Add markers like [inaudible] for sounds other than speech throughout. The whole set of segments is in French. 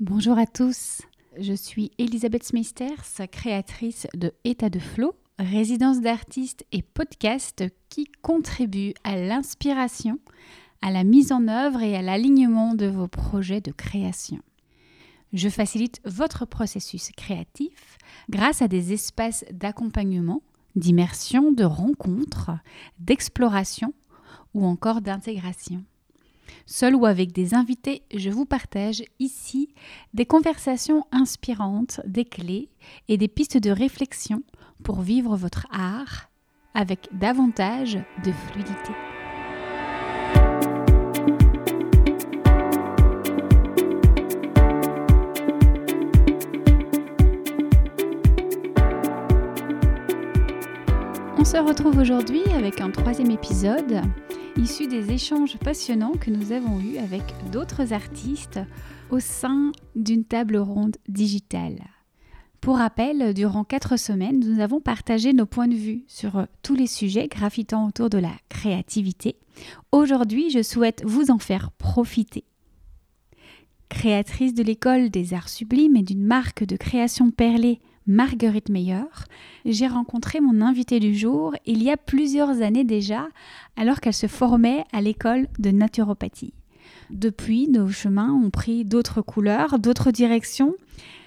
Bonjour à tous, je suis Elisabeth Smisters, créatrice de État de Flow, résidence d'artistes et podcast qui contribue à l'inspiration, à la mise en œuvre et à l'alignement de vos projets de création. Je facilite votre processus créatif grâce à des espaces d'accompagnement, d'immersion, de rencontres, d'exploration ou encore d'intégration. Seul ou avec des invités, je vous partage ici des conversations inspirantes, des clés et des pistes de réflexion pour vivre votre art avec davantage de fluidité. On se retrouve aujourd'hui avec un troisième épisode issu des échanges passionnants que nous avons eus avec d'autres artistes au sein d'une table ronde digitale. Pour rappel, durant quatre semaines, nous avons partagé nos points de vue sur tous les sujets graffitant autour de la créativité. Aujourd'hui, je souhaite vous en faire profiter. Créatrice de l'école des arts sublimes et d'une marque de création perlée Marguerite Meyer, j'ai rencontré mon invitée du jour il y a plusieurs années déjà, alors qu'elle se formait à l'école de naturopathie. Depuis, nos chemins ont pris d'autres couleurs, d'autres directions,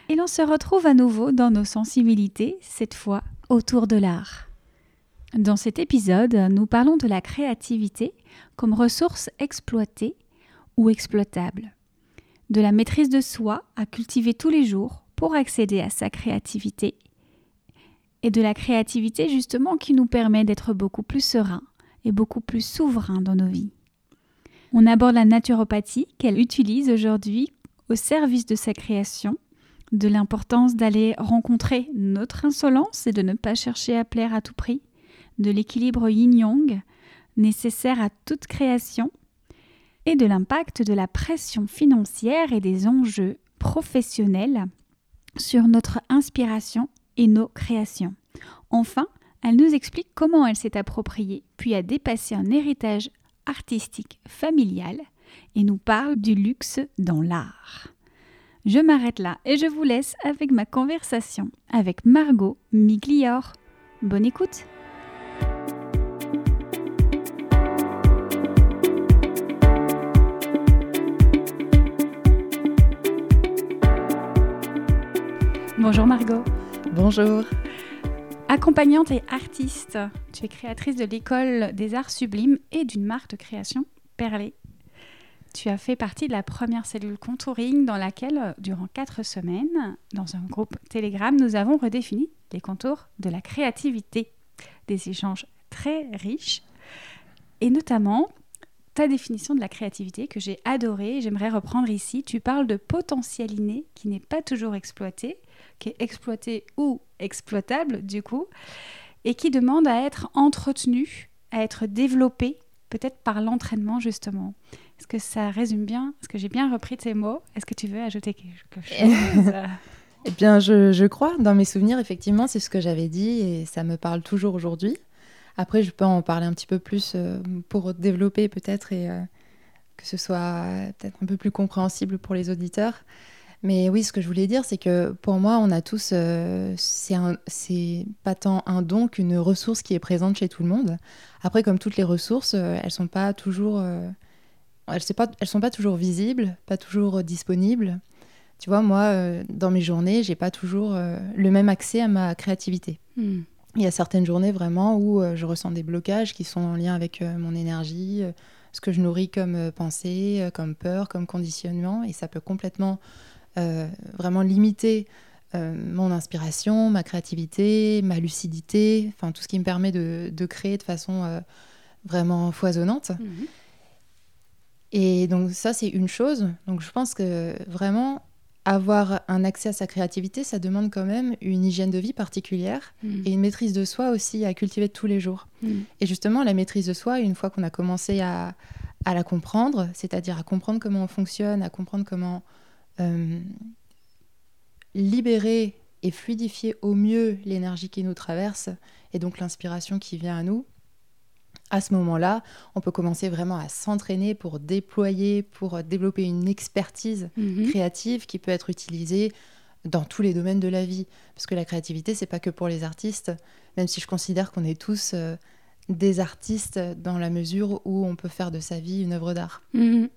et l'on se retrouve à nouveau dans nos sensibilités, cette fois autour de l'art. Dans cet épisode, nous parlons de la créativité comme ressource exploitée ou exploitable, de la maîtrise de soi à cultiver tous les jours pour accéder à sa créativité, et de la créativité justement qui nous permet d'être beaucoup plus serein et beaucoup plus souverain dans nos vies. On aborde la naturopathie qu'elle utilise aujourd'hui au service de sa création, de l'importance d'aller rencontrer notre insolence et de ne pas chercher à plaire à tout prix, de l'équilibre yin-yang nécessaire à toute création, et de l'impact de la pression financière et des enjeux professionnels sur notre inspiration et nos créations. Enfin, elle nous explique comment elle s'est appropriée, puis a dépassé un héritage artistique familial et nous parle du luxe dans l'art. Je m'arrête là et je vous laisse avec ma conversation avec Margot Miglior. Bonne écoute! Bonjour Margot. Bonjour. Accompagnante et artiste, tu es créatrice de l'école des arts sublimes et d'une marque de création Perlé. Tu as fait partie de la première cellule contouring dans laquelle, durant quatre semaines, dans un groupe Telegram, nous avons redéfini les contours de la créativité. Des échanges très riches et notamment ta définition de la créativité que j'ai adorée, j'aimerais reprendre ici. Tu parles de potentiel inné qui n'est pas toujours exploité qui est exploité ou exploitable du coup, et qui demande à être entretenu, à être développé, peut-être par l'entraînement justement. Est-ce que ça résume bien? Est-ce que j'ai bien repris tes mots? Est-ce que tu veux ajouter quelque [laughs] chose? Eh bien, je, crois. Dans mes souvenirs, effectivement, c'est ce que j'avais dit et ça me parle toujours aujourd'hui. Après, je peux en parler un petit peu plus euh, pour développer peut-être et euh, que ce soit peut-être un peu plus compréhensible pour les auditeurs. Mais oui, ce que je voulais dire, c'est que pour moi, on a tous, euh, c'est pas tant un don qu'une ressource qui est présente chez tout le monde. Après, comme toutes les ressources, euh, elles sont pas toujours, euh, elles, pas, elles sont pas toujours visibles, pas toujours disponibles. Tu vois, moi, dans mes journées, j'ai pas toujours le même accès à ma créativité. Hmm. Il y a certaines journées vraiment où je ressens des blocages qui sont en lien avec mon énergie, ce que je nourris comme pensée, comme peur, comme conditionnement, et ça peut complètement euh, vraiment limiter euh, mon inspiration, ma créativité, ma lucidité, enfin tout ce qui me permet de, créer de façon euh, vraiment foisonnante. Mhm. Et donc ça, c'est une chose. Donc je pense que vraiment avoir un accès à sa créativité, ça demande quand même une hygiène de vie particulière mhm. et une maîtrise de soi aussi à cultiver tous les jours. Mhm. Et justement, la maîtrise de soi, une fois qu'on a commencé à, à la comprendre, c'est-à-dire à comprendre comment on fonctionne, à comprendre comment euh, libérer et fluidifier au mieux l'énergie qui nous traverse et donc l'inspiration qui vient à nous, à ce moment-là, on peut commencer vraiment à s'entraîner pour déployer, pour développer une expertise Mhm. créative qui peut être utilisée dans tous les domaines de la vie. Parce que la créativité, c'est pas que pour les artistes, même si je considère qu'on est tous euh, des artistes dans la mesure où on peut faire de sa vie une œuvre d'art. Mhm.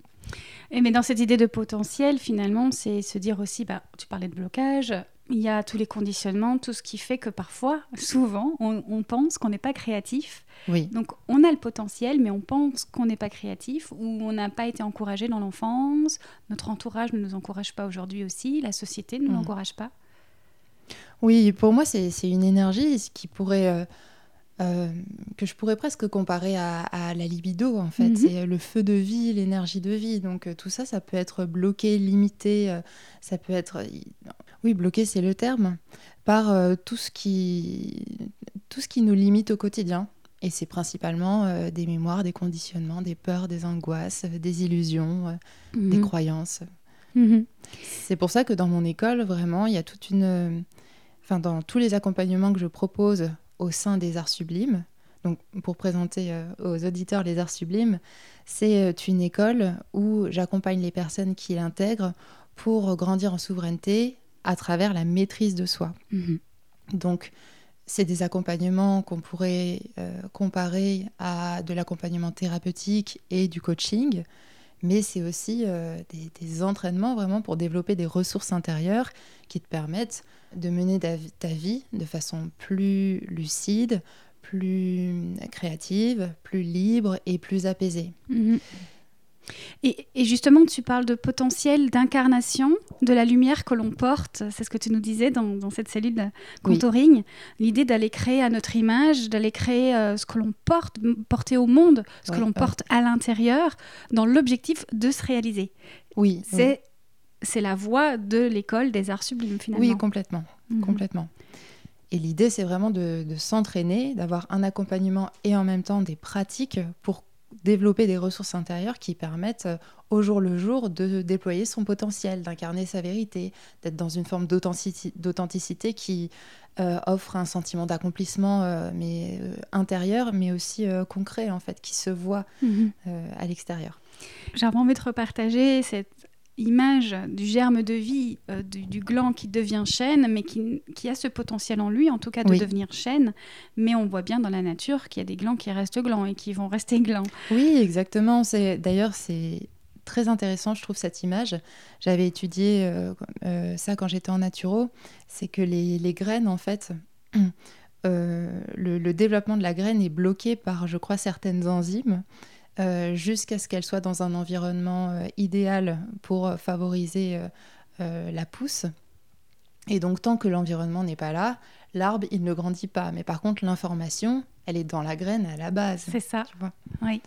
Et mais dans cette idée de potentiel, finalement, c'est se dire aussi, bah, tu parlais de blocage, il y a tous les conditionnements, tout ce qui fait que parfois, souvent, on, on pense qu'on n'est pas créatif. Oui, Donc on a le potentiel, mais on pense qu'on n'est pas créatif ou on n'a pas été encouragé dans l'enfance. Notre entourage ne nous encourage pas aujourd'hui aussi, la société ne nous Mhm. encourage pas. oui pour moi, c'est c'est une énergie ce qui pourrait. euh, euh, que je pourrais presque comparer à, à la libido en fait, Mhm. c'est le feu de vie, l'énergie de vie. Donc euh, tout ça, ça peut être bloqué, limité, euh, ça peut être, oui, bloqué, c'est le terme, par tout ce qui, tout ce qui nous limite au quotidien. Et c'est principalement des mémoires, des conditionnements, des peurs, des angoisses, des illusions, euh, des Mhm. croyances. Mhm. C'est pour ça que dans mon école, vraiment, il y a toute une. Enfin, dans tous les accompagnements que je propose au sein des arts sublimes, donc pour présenter euh, aux auditeurs les arts sublimes, c'est euh, une école où j'accompagne les personnes qui l'intègrent pour grandir en souveraineté à travers la maîtrise de soi. Mhm. Donc, c'est des accompagnements qu'on pourrait euh, comparer à de l'accompagnement thérapeutique et du coaching, mais c'est aussi euh, des, entraînements vraiment pour développer des ressources intérieures qui te permettent de mener ta, vi- ta vie de façon plus lucide, plus créative, plus libre et plus apaisée. Mhm. Et, et justement, tu parles de potentiel d'incarnation de la lumière que l'on porte. C'est ce que tu nous disais dans, dans cette cellule Oui. contouring. L'idée d'aller créer à notre image, d'aller créer euh, ce que l'on porte, porter au monde, ce que l'on porte à l'intérieur, dans l'objectif de se réaliser. Oui, oui. C'est c'est la voie de l'école des arts sublimes finalement. oui, complètement. Mhm. Complètement. Et l'idée, c'est vraiment de, de s'entraîner, d'avoir un accompagnement et en même temps des pratiques pour développer des ressources intérieures qui permettent euh, au jour le jour de déployer son potentiel, d'incarner sa vérité, d'être dans une forme d'authentici- d'authenticité qui euh, offre un sentiment d'accomplissement euh, mais euh, intérieur, mais aussi concret en fait, qui se voit euh, à l'extérieur. J'avais envie de repartager cette image du germe de vie, euh, du, du gland qui devient chêne, mais qui, qui a ce potentiel en lui, en tout cas de Oui. devenir chêne. Mais on voit bien dans la nature qu'il y a des glands qui restent glands et qui vont rester glands. Oui, exactement. C'est d'ailleurs c'est très intéressant, je trouve cette image. J'avais étudié euh, euh, ça quand j'étais en naturo. C'est que les, les graines, en fait, [clears throat] le, le développement de la graine est bloqué par, je crois, certaines enzymes. Euh, jusqu'à ce qu'elle soit dans un environnement euh, idéal pour euh, favoriser la pousse. Et donc, tant que l'environnement n'est pas là, l'arbre, il ne grandit pas. Mais par contre, l'information, elle est dans la graine à la base. C'est ça. Tu vois Oui.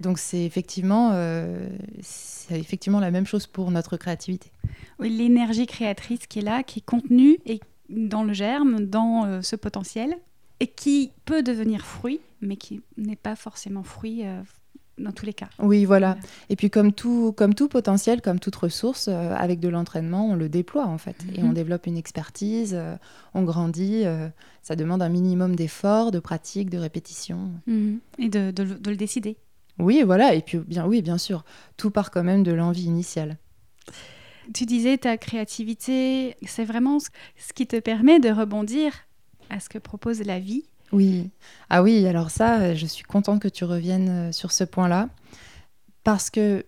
donc c'est effectivement, euh, c'est effectivement la même chose pour notre créativité. Oui, L'énergie créatrice qui est là, qui est contenue et dans le germe, dans euh, ce potentiel, et qui peut devenir fruit, mais qui n'est pas forcément fruit euh, dans tous les cas. Oui, voilà. Voilà. Et puis comme tout, comme tout potentiel, comme toute ressource, euh, avec de l'entraînement, on le déploie en fait. Et Mhm. on développe une expertise, euh, on grandit. euh, ça demande un minimum d'efforts, de pratique, de répétition. Mhm. Et de, de le- de le décider. Oui, voilà. Et puis bien, oui, bien sûr, tout part quand même de l'envie initiale. Tu disais ta créativité, c'est vraiment ce qui te permet de rebondir à ce que propose la vie. Oui. Ah oui, alors ça, euh, je suis contente que tu reviennes euh, sur ce point-là. Parce que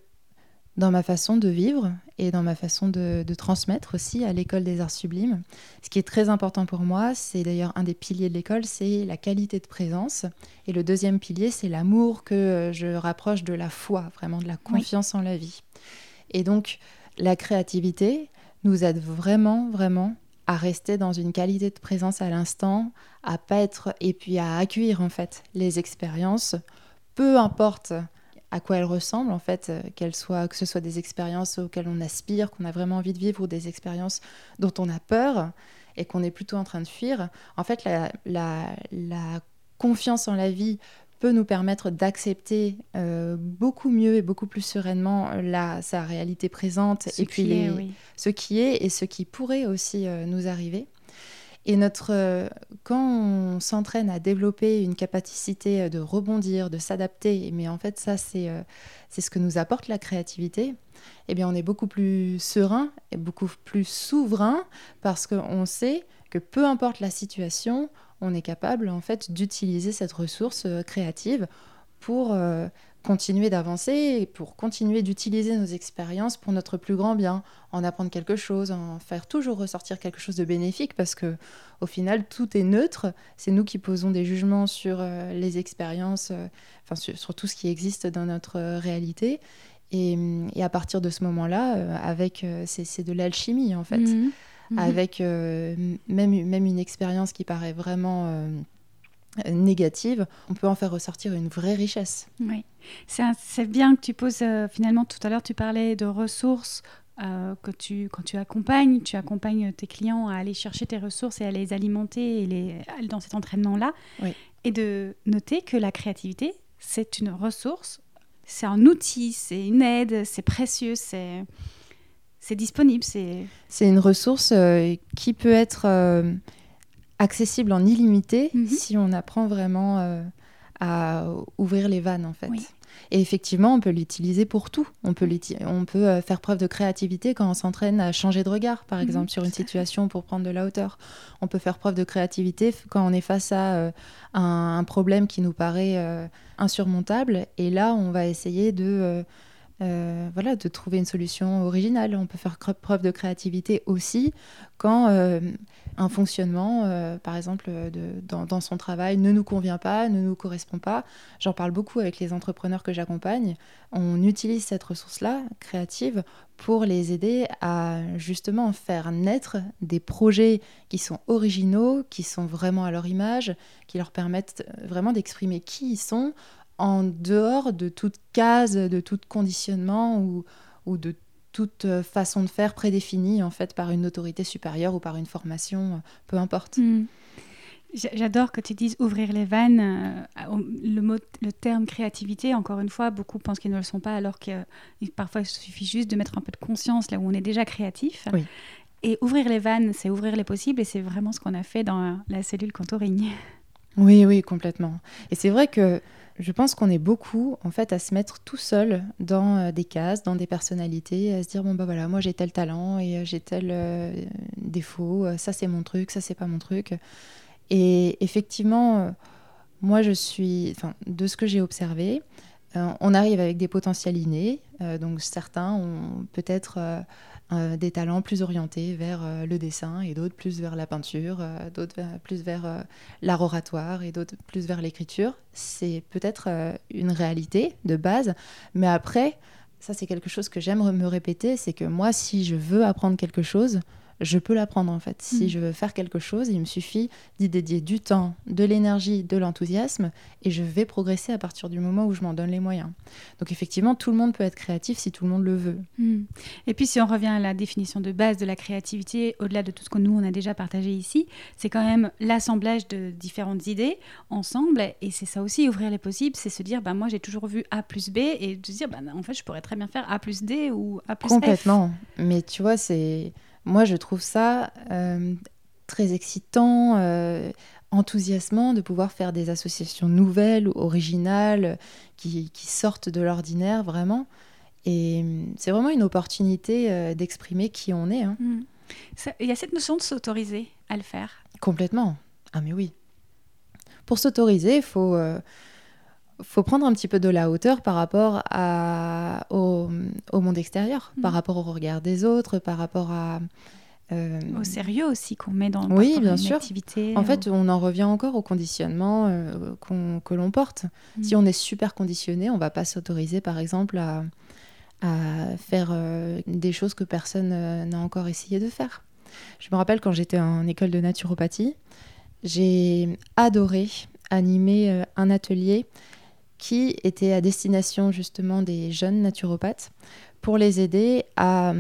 dans ma façon de vivre et dans ma façon de, de transmettre aussi à l'école des arts sublimes, ce qui est très important pour moi, c'est d'ailleurs un des piliers de l'école, c'est la qualité de présence. Et le deuxième pilier, c'est l'amour que euh, je rapproche de la foi, vraiment de la confiance en la vie. Et donc, la créativité nous aide vraiment, vraiment à rester dans une qualité de présence à l'instant, à pas être et puis à accueillir en fait les expériences, peu importe à quoi elles ressemblent en fait, euh, qu'elles soient que ce soit des expériences auxquelles on aspire, qu'on a vraiment envie de vivre ou des expériences dont on a peur et qu'on est plutôt en train de fuir. En fait, la, la, la confiance en la vie peut nous permettre d'accepter euh, beaucoup mieux et beaucoup plus sereinement la, sa réalité présente Ce et puis est, oui. ce qui est et ce qui pourrait aussi euh, nous arriver. Et notre, quand on s'entraîne à développer une capacité de rebondir, de s'adapter, mais en fait ça c'est c'est ce que nous apporte la créativité, eh bien on est beaucoup plus serein et beaucoup plus souverain parce qu'on sait que peu importe la situation, on est capable en fait d'utiliser cette ressource créative pour continuer d'avancer pour continuer d'utiliser nos expériences pour notre plus grand bien, en apprendre quelque chose, en faire toujours ressortir quelque chose de bénéfique parce que au final tout est neutre, c'est nous qui posons des jugements sur euh, les expériences, euh, enfin sur, tout ce qui existe dans notre euh, réalité. Et, à partir de ce moment-là, avec c'est de l'alchimie en fait, mmh. Mmh. avec même, même une expérience qui paraît vraiment négative, on peut en faire ressortir une vraie richesse. Oui, c'est bien que tu poses, euh, finalement, tout à l'heure, tu parlais de ressources. Euh, que tu, quand tu accompagnes, tu accompagnes tes clients à aller chercher tes ressources et à les alimenter et les, dans cet entraînement-là. Et de noter que la créativité, c'est une ressource, c'est un outil, c'est une aide, c'est précieux, c'est disponible. C'est une ressource euh, qui peut être accessible en illimité mhm. si on apprend vraiment euh, à ouvrir les vannes en fait. Et effectivement, on peut l'utiliser pour tout. On peut, on peut euh, faire preuve de créativité quand on s'entraîne à changer de regard, par mhm. exemple, sur une situation pour prendre de la hauteur. On peut faire preuve de créativité quand on est face à euh, un, problème qui nous paraît insurmontable. Et là, on va essayer de... voilà, de trouver une solution originale. On peut faire preuve de créativité aussi quand un fonctionnement, euh, par exemple, de, dans, son travail ne nous convient pas, ne nous correspond pas. J'en parle beaucoup avec les entrepreneurs que j'accompagne. On utilise cette ressource-là, créative, pour les aider à justement faire naître des projets qui sont originaux, qui sont vraiment à leur image, qui leur permettent vraiment d'exprimer qui ils sont en dehors de toute case, de tout conditionnement ou, ou de toute euh, façon de faire prédéfinie en fait par une autorité supérieure ou par une formation, euh, peu importe. Hmm. J'adore que tu dises ouvrir les vannes. Euh, le, mot, le terme créativité, encore une fois, beaucoup pensent qu'ils ne le sont pas, alors que parfois il suffit juste de mettre un peu de conscience là où on est déjà créatif. Et ouvrir les vannes, c'est ouvrir les possibles, et c'est vraiment ce qu'on a fait dans la cellule contouring. Oui, oui, complètement. Et c'est vrai que je pense qu'on est beaucoup en fait à se mettre tout seul dans euh, des cases, dans des personnalités, à se dire bon bah voilà moi j'ai tel talent et euh, j'ai tel euh, défaut, ça c'est mon truc, ça c'est pas mon truc. Et effectivement, moi je suis, enfin de ce que j'ai observé, on arrive avec des potentiels innés, donc certains ont peut-être des talents plus orientés vers euh, le dessin et d'autres plus vers la peinture, euh, d'autres plus vers l'art oratoire et d'autres plus vers l'écriture. C'est peut-être une réalité de base, mais après, ça c'est quelque chose que j'aime me répéter, c'est que moi si je veux apprendre quelque chose, je peux l'apprendre en fait. Si mm. je veux faire quelque chose, il me suffit d'y dédier du temps, de l'énergie, de l'enthousiasme, et je vais progresser à partir du moment où je m'en donne les moyens. Donc effectivement, tout le monde peut être créatif si tout le monde le veut. Mm. Et puis si on revient à la définition de base de la créativité, au-delà de tout ce que nous, on a déjà partagé ici, c'est quand même l'assemblage de différentes idées ensemble, et c'est ça aussi, ouvrir les possibles, c'est se dire, bah, moi j'ai toujours vu A plus B, et de se dire, bah, en fait, je pourrais très bien faire A plus D ou A plus Complètement. Mais tu vois, c'est moi, je trouve ça euh, très excitant, euh, enthousiasmant de pouvoir faire des associations nouvelles, originales, qui, sortent de l'ordinaire, vraiment. Et euh, c'est vraiment une opportunité d'exprimer qui on est. Hein. Mm. Il y a cette notion de s'autoriser à le faire. Complètement. Ah mais oui. Pour s'autoriser, il faut faut prendre un petit peu de la hauteur par rapport à, au, monde extérieur, par mm. rapport au regard des autres, par rapport à... Euh, au sérieux aussi qu'on met dans oui, bien sûr. activité. En fait, on en revient encore au conditionnement euh, que l'on porte. Mm. Si on est super conditionné, on va pas s'autoriser, par exemple, à, à faire euh, des choses que personne n'a encore essayé de faire. Je me rappelle quand j'étais en école de naturopathie, j'ai adoré animer un atelier qui était à destination justement des jeunes naturopathes pour les aider à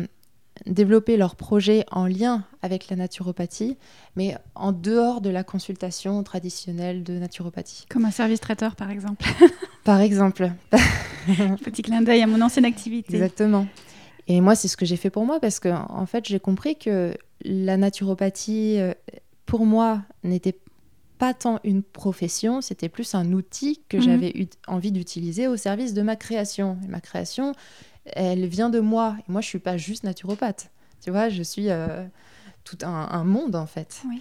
développer leurs projets en lien avec la naturopathie, mais en dehors de la consultation traditionnelle de naturopathie. Comme un service traiteur, par exemple. [laughs] par exemple. [laughs] Petit clin d'œil à mon ancienne activité. Exactement. Et moi, c'est ce que j'ai fait pour moi, parce que en fait, j'ai compris que la naturopathie euh, pour moi, n'était pas tant une profession, c'était plus un outil que Mhm. j'avais eu envie d'utiliser au service de ma création. Et ma création, elle vient de moi. Et moi, je suis pas juste naturopathe. Tu vois, je suis euh, tout un, un monde en fait. Oui.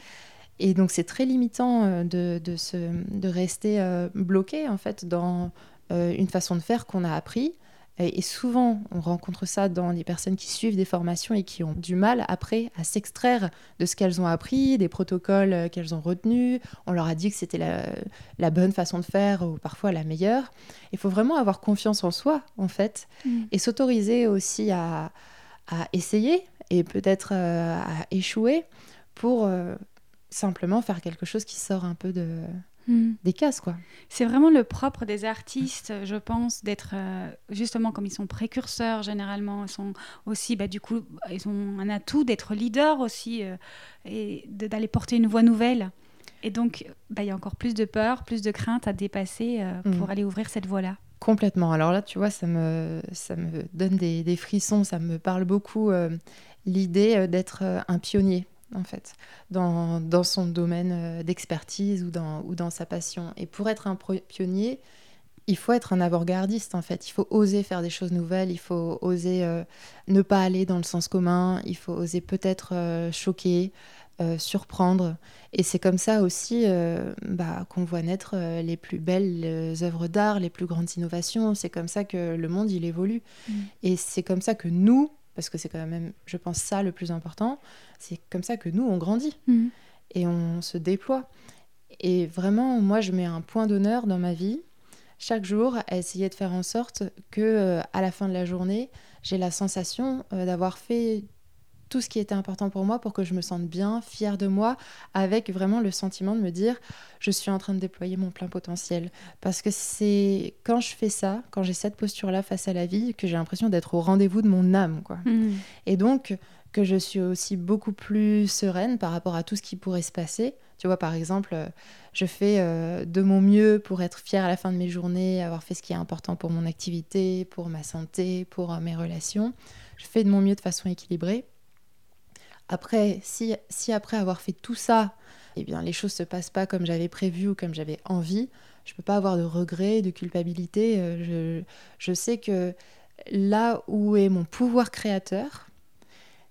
Et donc, c'est très limitant euh, de, de, se, de rester euh, bloqué en fait dans euh, une façon de faire qu'on a appris. Et, souvent, on rencontre ça dans les personnes qui suivent des formations et qui ont du mal après à s'extraire de ce qu'elles ont appris, des protocoles euh, qu'elles ont retenus. On leur a dit que c'était la, la bonne façon de faire ou parfois la meilleure. Il faut vraiment avoir confiance en soi, en fait, Mm. et s'autoriser aussi à, à essayer et peut-être euh, à échouer pour euh, simplement faire quelque chose qui sort un peu de, Mm. des cases, quoi. C'est vraiment le propre des artistes, je pense, d'être euh, justement comme ils sont précurseurs généralement, ils sont aussi, bah, du coup, ils ont un atout d'être leaders aussi euh, et d'aller porter une voix nouvelle. Et donc, bah, il y a encore plus de peur, plus de crainte à dépasser euh, pour Mhm. aller ouvrir cette voie-là. Complètement. Alors là, tu vois, ça me, ça me donne des, des frissons, ça me parle beaucoup euh, l'idée d'être un pionnier, en fait, dans, dans son domaine euh, d'expertise ou dans, ou dans sa passion. Et pour être un pionnier, il faut être un avant-gardiste, en fait. Il faut oser faire des choses nouvelles, il faut oser euh, ne pas aller dans le sens commun, il faut oser peut-être euh, choquer, euh, surprendre. Et c'est comme ça aussi bah, qu'on voit naître les plus belles œuvres d'art, les plus grandes innovations. C'est comme ça que le monde, il évolue. Mm. Et c'est comme ça que nous, parce que c'est quand même, je pense, ça le plus important, c'est comme ça que nous, on grandit Mm. et on se déploie. Et vraiment, moi, je mets un point d'honneur dans ma vie, chaque jour, à essayer de faire en sorte que, euh, à la fin de la journée, j'ai la sensation euh, d'avoir fait tout ce qui était important pour moi pour que je me sente bien, fière de moi, avec vraiment le sentiment de me dire, je suis en train de déployer mon plein potentiel. Parce que c'est quand je fais ça, quand j'ai cette posture-là face à la vie, que j'ai l'impression d'être au rendez-vous de mon âme, quoi. Mm. Et donc, que je suis aussi beaucoup plus sereine par rapport à tout ce qui pourrait se passer. Tu vois, par exemple, je fais euh, de mon mieux pour être fière à la fin de mes journées, avoir fait ce qui est important pour mon activité, pour ma santé, pour euh, mes relations. Je fais de mon mieux de façon équilibrée. Après, si, si après avoir fait tout ça, eh bien, les choses se passent pas comme j'avais prévu ou comme j'avais envie, je peux pas avoir de regrets, de culpabilité. Euh, Je, je sais que là où est mon pouvoir créateur,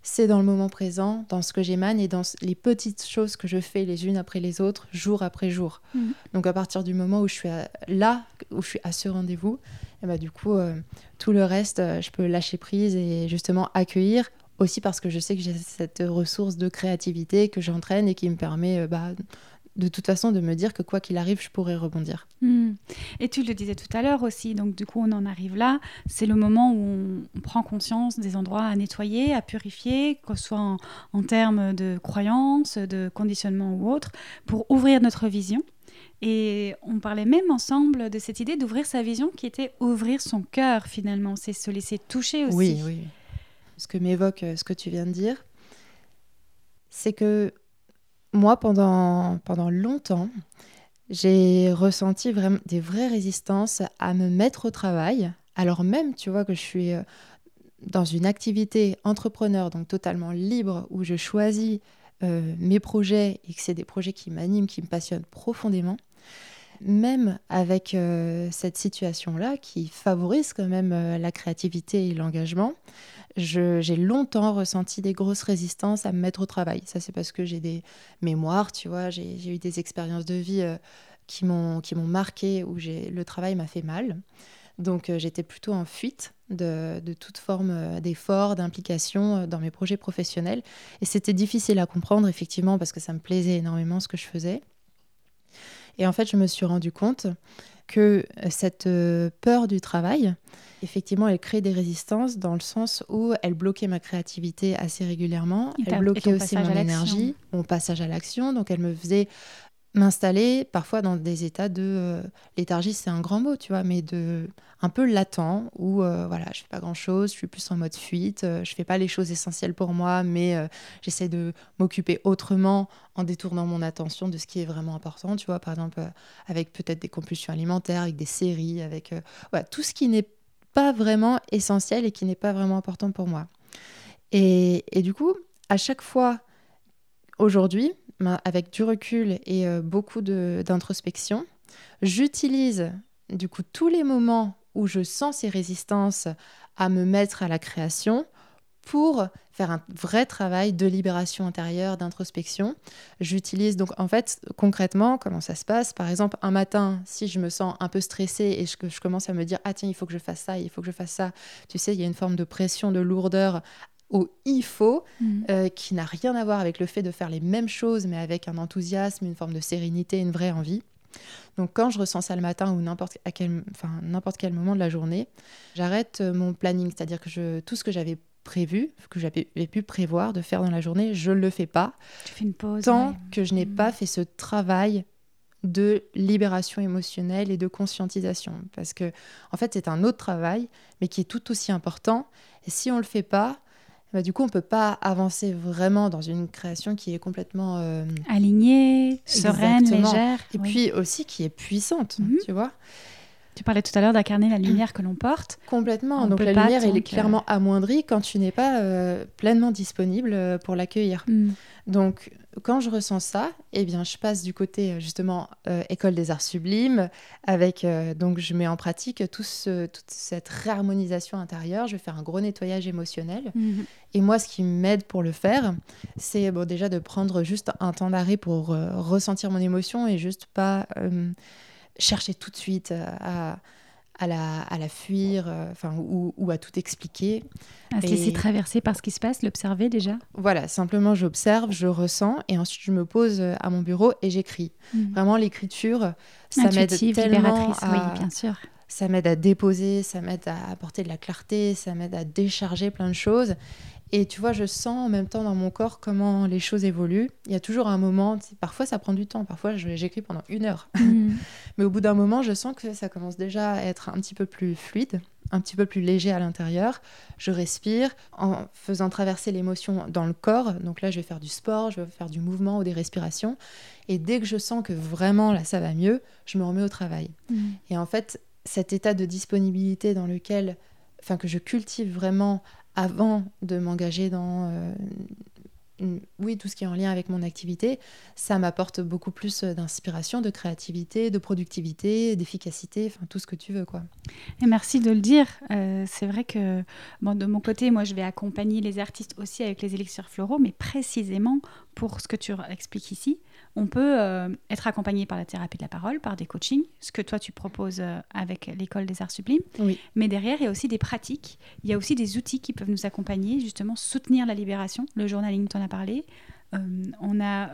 c'est dans le moment présent, dans ce que j'émane et dans les petites choses que je fais les unes après les autres, jour après jour. Mhm. Donc à partir du moment où je suis à- là, où je suis à ce rendez-vous, et bah, du coup, euh, tout le reste, euh, je peux lâcher prise et justement accueillir, aussi parce que je sais que j'ai cette ressource de créativité que j'entraîne et qui me permet euh, bah, de toute façon de me dire que quoi qu'il arrive, je pourrais rebondir. Mm. Et tu le disais tout à l'heure aussi, donc du coup on en arrive là, c'est le moment où on, on prend conscience des endroits à nettoyer, à purifier, que ce soit en, en termes de croyances, de conditionnement ou autre, pour ouvrir notre vision. Et on parlait même ensemble de cette idée d'ouvrir sa vision qui était ouvrir son cœur finalement, c'est se laisser toucher aussi. Oui, oui. Ce que m'évoque euh, ce que tu viens de dire, c'est que moi, pendant, pendant longtemps, j'ai ressenti des vraies résistances à me mettre au travail, alors même, tu vois, que je suis euh, dans une activité entrepreneur, donc totalement libre, où je choisis euh, mes projets et que c'est des projets qui m'animent, qui me passionnent profondément. Même avec euh, cette situation-là qui favorise quand même euh, la créativité et l'engagement, j'ai longtemps ressenti des grosses résistances à me mettre au travail. Ça, c'est parce que j'ai des mémoires, tu vois, j'ai eu des expériences de vie euh, qui m'ont marqué, où le travail m'a fait mal. Donc, euh, j'étais plutôt en fuite de, de toute forme d'effort, d'implication dans mes projets professionnels. Et c'était difficile à comprendre, effectivement, parce que ça me plaisait énormément ce que je faisais. Et en fait, je me suis rendu compte que euh, cette euh, peur du travail, effectivement, elle crée des résistances dans le sens où elle bloquait ma créativité assez régulièrement. Elle bloquait aussi mon énergie, mon passage à l'action. Donc, elle me faisait m'installer parfois dans des états de euh, léthargie, c'est un grand mot, tu vois, mais de un peu latent où euh, voilà, je fais pas grand chose, je suis plus en mode fuite, euh, je fais pas les choses essentielles pour moi, mais euh, j'essaie de m'occuper autrement en détournant mon attention de ce qui est vraiment important, tu vois, par exemple avec peut-être des compulsions alimentaires, avec des séries, avec tout ce qui n'est pas vraiment essentiel et qui n'est pas vraiment important pour moi. Et, et du coup, à chaque fois aujourd'hui, avec du recul et euh, beaucoup d'introspection, j'utilise du coup tous les moments où je sens ces résistances à me mettre à la création pour faire un vrai travail de libération intérieure, d'introspection. J'utilise donc en fait concrètement comment ça se passe? Par exemple, un matin, si je me sens un peu stressée et que je, commence à me dire ah tiens il faut que je fasse ça, il faut que je fasse ça. Tu sais, il y a une forme de pression, de lourdeur au il faut, mm. euh, qui n'a rien à voir avec le fait de faire les mêmes choses, mais avec un enthousiasme, une forme de sérénité, une vraie envie. Donc quand je ressens ça le matin ou n'importe quel, enfin, quel moment de la journée, j'arrête euh, mon planning, c'est-à-dire que je, tout ce que j'avais prévu, que j'avais pu prévoir de faire dans la journée, je ne le fais pas. Tu fais une pause. Tant que je n'ai mm. pas fait ce travail de libération émotionnelle et de conscientisation. Parce que, en fait, c'est un autre travail, mais qui est tout aussi important. Et si on ne le fait pas, bah, du coup, on ne peut pas avancer vraiment dans une création qui est complètement... Euh, Alignée, sereine, légère. Et puis aussi qui est puissante, mhm. tu vois. Tu parlais tout à l'heure d'incarner la lumière que l'on porte. Complètement. donc la lumière, elle est clairement amoindrie quand tu n'es pas euh, pleinement disponible euh, pour l'accueillir. Mm. Donc quand je ressens ça, eh bien, je passe du côté euh, justement école des arts sublimes, avec donc je mets en pratique tout toute cette réharmonisation intérieure. Je vais faire un gros nettoyage émotionnel. Mm-hmm. Et moi, ce qui m'aide pour le faire, c'est bon, déjà de prendre juste un temps d'arrêt pour ressentir mon émotion et juste pas chercher tout de suite euh, à, à, la, à la fuir euh, enfin, ou, ou, à tout expliquer. À se laisser traverser par ce qui se passe, l'observer déjà Voilà, simplement j'observe, je ressens et ensuite je me pose euh, à mon bureau et j'écris. Hmm. Vraiment, l'écriture, ça m'aide tellement à... Oui, bien sûr. Ça m'aide à déposer, ça m'aide à apporter de la clarté, ça m'aide à décharger plein de choses. Et tu vois, je sens en même temps dans mon corps comment les choses évoluent. Il y a toujours un moment, parfois ça prend du temps, parfois j'écris pendant une heure. [laughs] Mm. Mais au bout d'un moment, je sens que ça commence déjà à être un petit peu plus fluide, un petit peu plus léger à l'intérieur. Je respire en faisant traverser l'émotion dans le corps. Donc là, je vais faire du sport, je vais faire du mouvement ou des respirations. Et dès que je sens que vraiment là, ça va mieux, je me remets au travail. Mm. Et en fait, cet état de disponibilité dans lequel, enfin, que je cultive vraiment avant de m'engager dans euh, oui, tout ce qui est en lien avec mon activité, ça m'apporte beaucoup plus d'inspiration, de créativité, de productivité, d'efficacité, enfin tout ce que tu veux quoi. Et merci de le dire. Euh, c'est vrai que bon, de mon côté, moi je vais accompagner les artistes aussi avec les élixirs floraux, mais précisément pour ce que tu expliques ici, on peut euh, être accompagné par la thérapie de la parole, par des coachings, ce que toi tu proposes euh, avec l'école des arts sublimes. Mais derrière, il y a aussi des pratiques, il y a aussi des outils qui peuvent nous accompagner, justement soutenir la libération. Le journaling, tu en as parlé. Euh, on a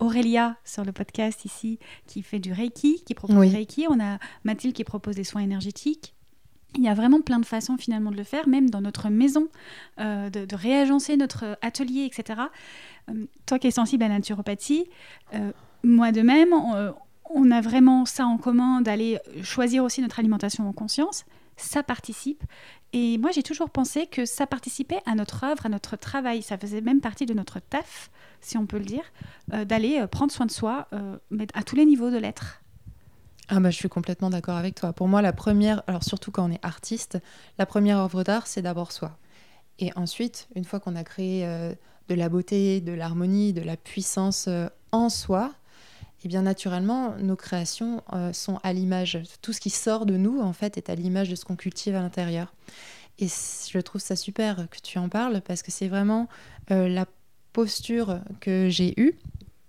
Aurélia sur le podcast ici qui fait du Reiki, qui propose du Reiki. On a Mathilde qui propose des soins énergétiques. Il y a vraiment plein de façons finalement de le faire, même dans notre maison, de, de, réagencer notre atelier, etc. Euh, toi qui es sensible à la naturopathie, euh, moi de même, euh, on, a vraiment ça en commun d'aller choisir aussi notre alimentation en conscience. Ça participe. Et moi, j'ai toujours pensé que ça participait à notre œuvre, à notre travail. Ça faisait même partie de notre taf, si on peut le dire, d'aller prendre soin de soi à tous les niveaux de l'être. Ah bah, je suis complètement d'accord avec toi. Pour moi, la première, alors surtout quand on est artiste, la première œuvre d'art, c'est d'abord soi. Et ensuite, une fois qu'on a créé de la beauté, de l'harmonie, de la puissance euh, en soi, et eh bien naturellement, nos créations euh, sont à l'image. Tout ce qui sort de nous, en fait, est à l'image de ce qu'on cultive à l'intérieur. Et je trouve ça super que tu en parles parce que c'est vraiment euh, la posture que j'ai eue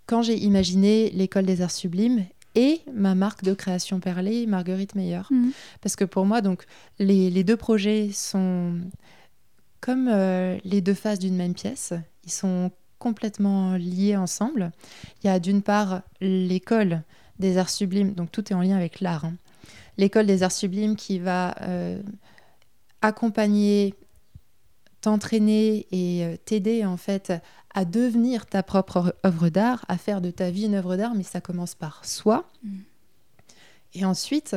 quand j'ai imaginé l'école des arts sublimes et ma marque de création perlée, Marguerite Meyer. Mmh. Parce que pour moi, donc, les deux projets sont comme les deux faces d'une même pièce. Ils sont complètement liés ensemble. Il y a d'une part l'école des arts sublimes, donc tout est en lien avec l'art. Hein. L'école des arts sublimes qui va euh, accompagner, t'entraîner et euh, t'aider en fait à devenir ta propre œuvre d'art, à faire de ta vie une œuvre d'art, mais ça commence par soi. Mm. Et ensuite,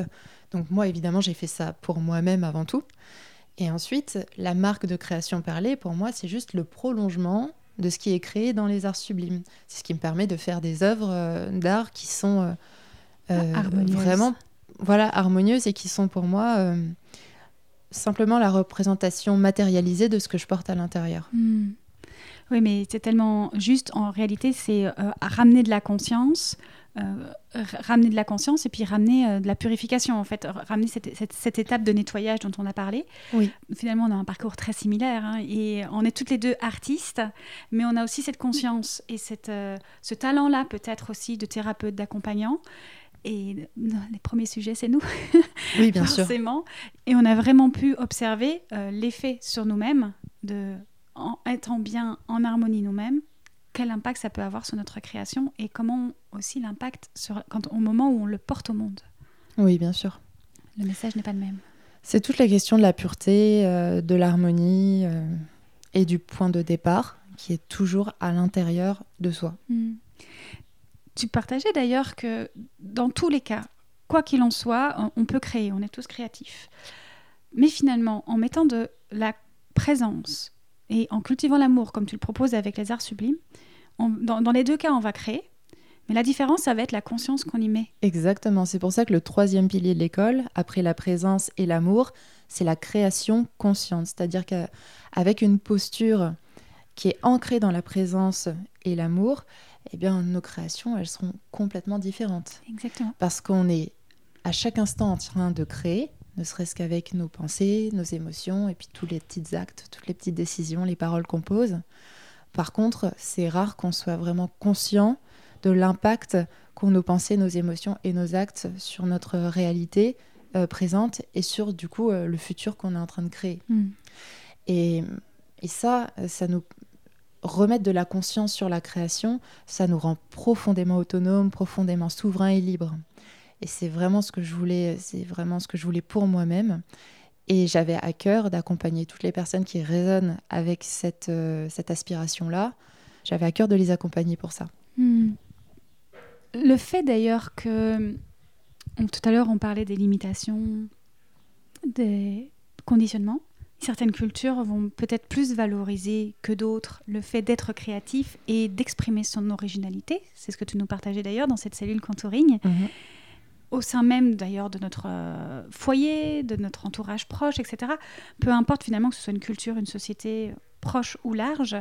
donc moi évidemment j'ai fait ça pour moi-même avant tout. Et ensuite, la marque de création perlée, pour moi, c'est juste le prolongement de ce qui est créé dans les arts sublimes. C'est ce qui me permet de faire des œuvres euh, d'art qui sont euh, euh, vraiment voilà, harmonieuses et qui sont pour moi simplement la représentation matérialisée de ce que je porte à l'intérieur. Hmm. Oui, mais c'est tellement juste. En réalité, c'est euh, ramener de la conscience, ramener de la conscience et puis ramener euh, de la purification, en fait, ramener cette, cette, étape de nettoyage dont on a parlé. Oui. Finalement, on a un parcours très similaire hein, et on est toutes les deux artistes, mais on a aussi cette conscience et cette, ce talent-là, peut-être aussi de thérapeute, d'accompagnant. Et les premiers sujets, c'est nous. Oui, bien sûr. Forcément. Et on a vraiment pu observer l'effet sur nous-mêmes de en étant bien en harmonie nous-mêmes, quel impact ça peut avoir sur notre création et comment aussi l'impact quand, au moment où on le porte au monde. Oui, bien sûr. Le message n'est pas le même. C'est toute la question de la pureté, euh, de l'harmonie euh, et du point de départ qui est toujours à l'intérieur de soi. Hmm. Tu partageais d'ailleurs que dans tous les cas, quoi qu'il en soit, on peut créer, on est tous créatifs. Mais finalement, en mettant de la présence, et en cultivant l'amour, comme tu le proposes avec les arts sublimes, dans, les deux cas, on va créer. Mais la différence, ça va être la conscience qu'on y met. Exactement. C'est pour ça que le troisième pilier de l'école, après la présence et l'amour, c'est la création consciente. C'est-à-dire qu'avec une posture qui est ancrée dans la présence et l'amour, eh bien, nos créations, elles seront complètement différentes. Exactement. Parce qu'on est à chaque instant en train de créer, ne serait-ce qu'avec nos pensées, nos émotions, et puis tous les petits actes, toutes les petites décisions, les paroles qu'on pose. Par contre, c'est rare qu'on soit vraiment conscient de l'impact qu'ont nos pensées, nos émotions et nos actes sur notre réalité euh, présente et sur du coup euh, le futur qu'on est en train de créer. Hmm. Et, et, ça, ça nous remettre de la conscience sur la création, ça nous rend profondément autonomes, profondément souverains et libres. Et c'est vraiment ce que je voulais, c'est vraiment ce que je voulais pour moi-même. Et j'avais à cœur d'accompagner toutes les personnes qui résonnent avec cette, euh, cette aspiration-là. J'avais à cœur de les accompagner pour ça. Hmm. Le fait d'ailleurs que tout à l'heure on parlait des limitations, des conditionnements. Certaines cultures vont peut-être plus valoriser que d'autres le fait d'être créatif et d'exprimer son originalité. C'est ce que tu nous partageais d'ailleurs dans cette cellule contouring. Mhm au sein même d'ailleurs de notre euh, foyer, de notre entourage proche, etc. Peu importe finalement que ce soit une culture, une société proche ou large,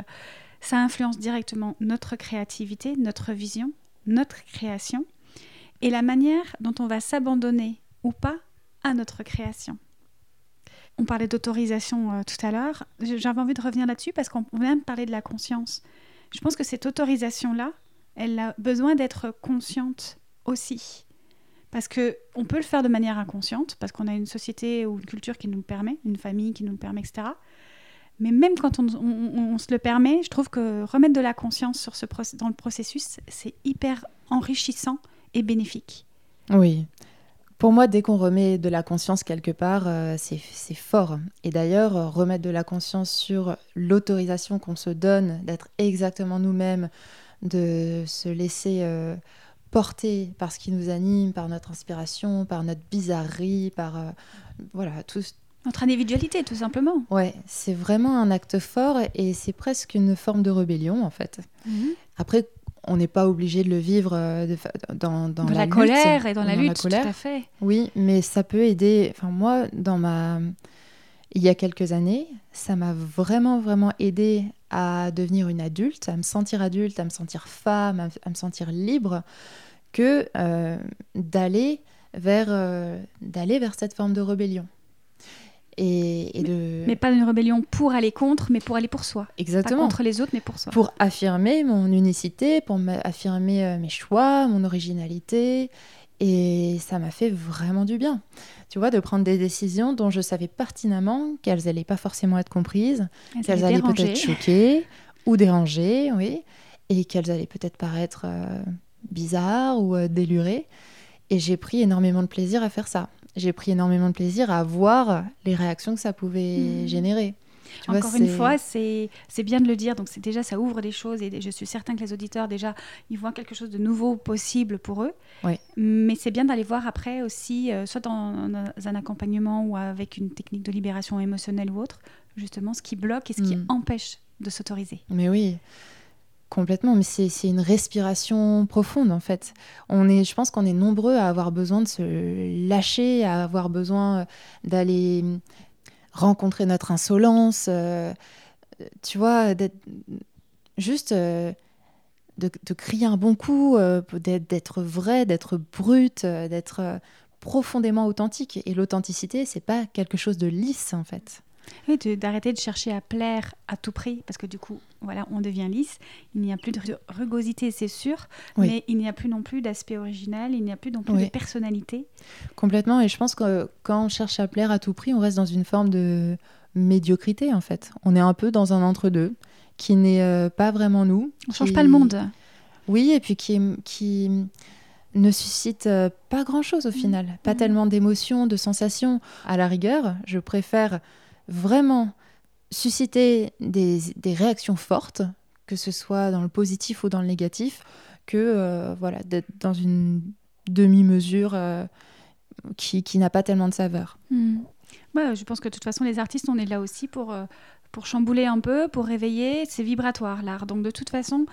ça influence directement notre créativité, notre vision, notre création et la manière dont on va s'abandonner ou pas à notre création. On parlait d'autorisation euh, tout à l'heure. J'avais envie de revenir là-dessus parce qu'on vient de parler de la conscience. Je pense que cette autorisation-là, elle a besoin d'être consciente aussi. Parce que on peut le faire de manière inconsciente, parce qu'on a une société ou une culture qui nous le permet, une famille qui nous le permet, etc. Mais même quand on, se le permet, je trouve que remettre de la conscience sur ce dans le processus, c'est hyper enrichissant et bénéfique. Oui. Pour moi, dès qu'on remet de la conscience quelque part, euh, c'est fort. Et d'ailleurs, remettre de la conscience sur l'autorisation qu'on se donne d'être exactement nous-mêmes, de se laisser euh, porté par ce qui nous anime, par notre inspiration, par notre bizarrerie, par euh, voilà tout. Notre individualité, tout simplement. Ouais, c'est vraiment un acte fort et c'est presque une forme de rébellion en fait. Mhm. Après, on n'est pas obligé de le vivre euh, dans, dans, la, colère et dans, la lutte, tout à fait. Oui, mais ça peut aider. Enfin, moi, dans ma il y a quelques années, ça m'a vraiment, vraiment aidé à devenir une adulte, à me sentir adulte, à me sentir femme, à, me sentir libre, que euh, d'aller vers, euh, d'aller vers cette forme de rébellion. Et, mais, de... mais, pas une rébellion pour aller contre, mais pour aller pour soi. Exactement. Pas contre les autres, mais pour soi. Pour affirmer mon unicité, pour affirmer euh, mes choix, mon originalité. Et ça m'a fait vraiment du bien tu vois, de prendre des décisions dont je savais pertinemment qu'elles n'allaient pas forcément être comprises, qu'elles allaient peut-être choquer ou déranger, oui, et qu'elles allaient peut-être paraître euh, bizarres ou euh, délurées. Et j'ai pris énormément de plaisir à faire ça. J'ai pris énormément de plaisir à voir les réactions que ça pouvait mmh. générer. Encore une fois, c'est bien de le dire. Donc, c'est déjà, ça ouvre des choses et je suis certain que les auditeurs, déjà, ils voient quelque chose de nouveau possible pour eux. Mais c'est bien d'aller voir après aussi, euh, soit dans, un accompagnement ou avec une technique de libération émotionnelle ou autre, justement, ce qui bloque et ce qui hmm. empêche de s'autoriser. Mais oui. Complètement, mais c'est une respiration profonde en fait. On est, je pense qu'on est nombreux à avoir besoin de se lâcher, à avoir besoin d'aller rencontrer notre insolence, euh, tu vois, juste de, de, crier un bon coup, d'être vrai, d'être brut, d'être profondément authentique. Et l'authenticité, c'est pas quelque chose de lisse en fait. Oui, d'arrêter de chercher à plaire à tout prix, parce que du coup, voilà, on devient lisse. Il n'y a plus de rugosité, c'est sûr, mais il n'y a plus non plus d'aspect original, il n'y a plus non plus de personnalité. Complètement, et je pense que quand on cherche à plaire à tout prix, on reste dans une forme de médiocrité, en fait. On est un peu dans un entre-deux, qui n'est euh, pas vraiment nous. On ne change pas le monde. Oui, et puis qui, qui ne suscite euh, pas grand-chose au mm. final. Pas mm. tellement d'émotions, de sensations. À la rigueur, je préfère vraiment susciter des, réactions fortes, que ce soit dans le positif ou dans le négatif, que euh, voilà, d'être dans une demi-mesure euh, qui, n'a pas tellement de saveur. Mm. je pense que de toute façon, les artistes, on est là aussi pour pour chambouler un peu, pour réveiller. C'est vibratoire l'art. Donc de toute façon,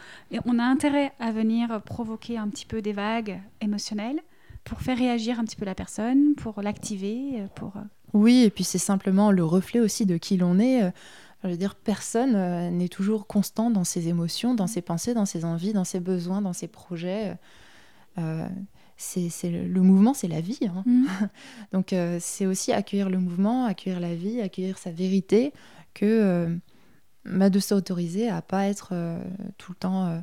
on a intérêt à venir provoquer un petit peu des vagues émotionnelles pour faire réagir un petit peu la personne, pour l'activer, pour... Euh, oui, et puis c'est simplement le reflet aussi de qui l'on est. Je veux dire, personne euh, n'est toujours constant dans ses émotions, dans ses pensées, dans ses envies, dans ses besoins, dans ses projets. Euh, c'est le mouvement, c'est la vie. Hein. Mmh. [laughs] Donc c'est aussi accueillir le mouvement, accueillir la vie, accueillir sa vérité, que euh, bah, de s'autoriser à pas être euh, tout le temps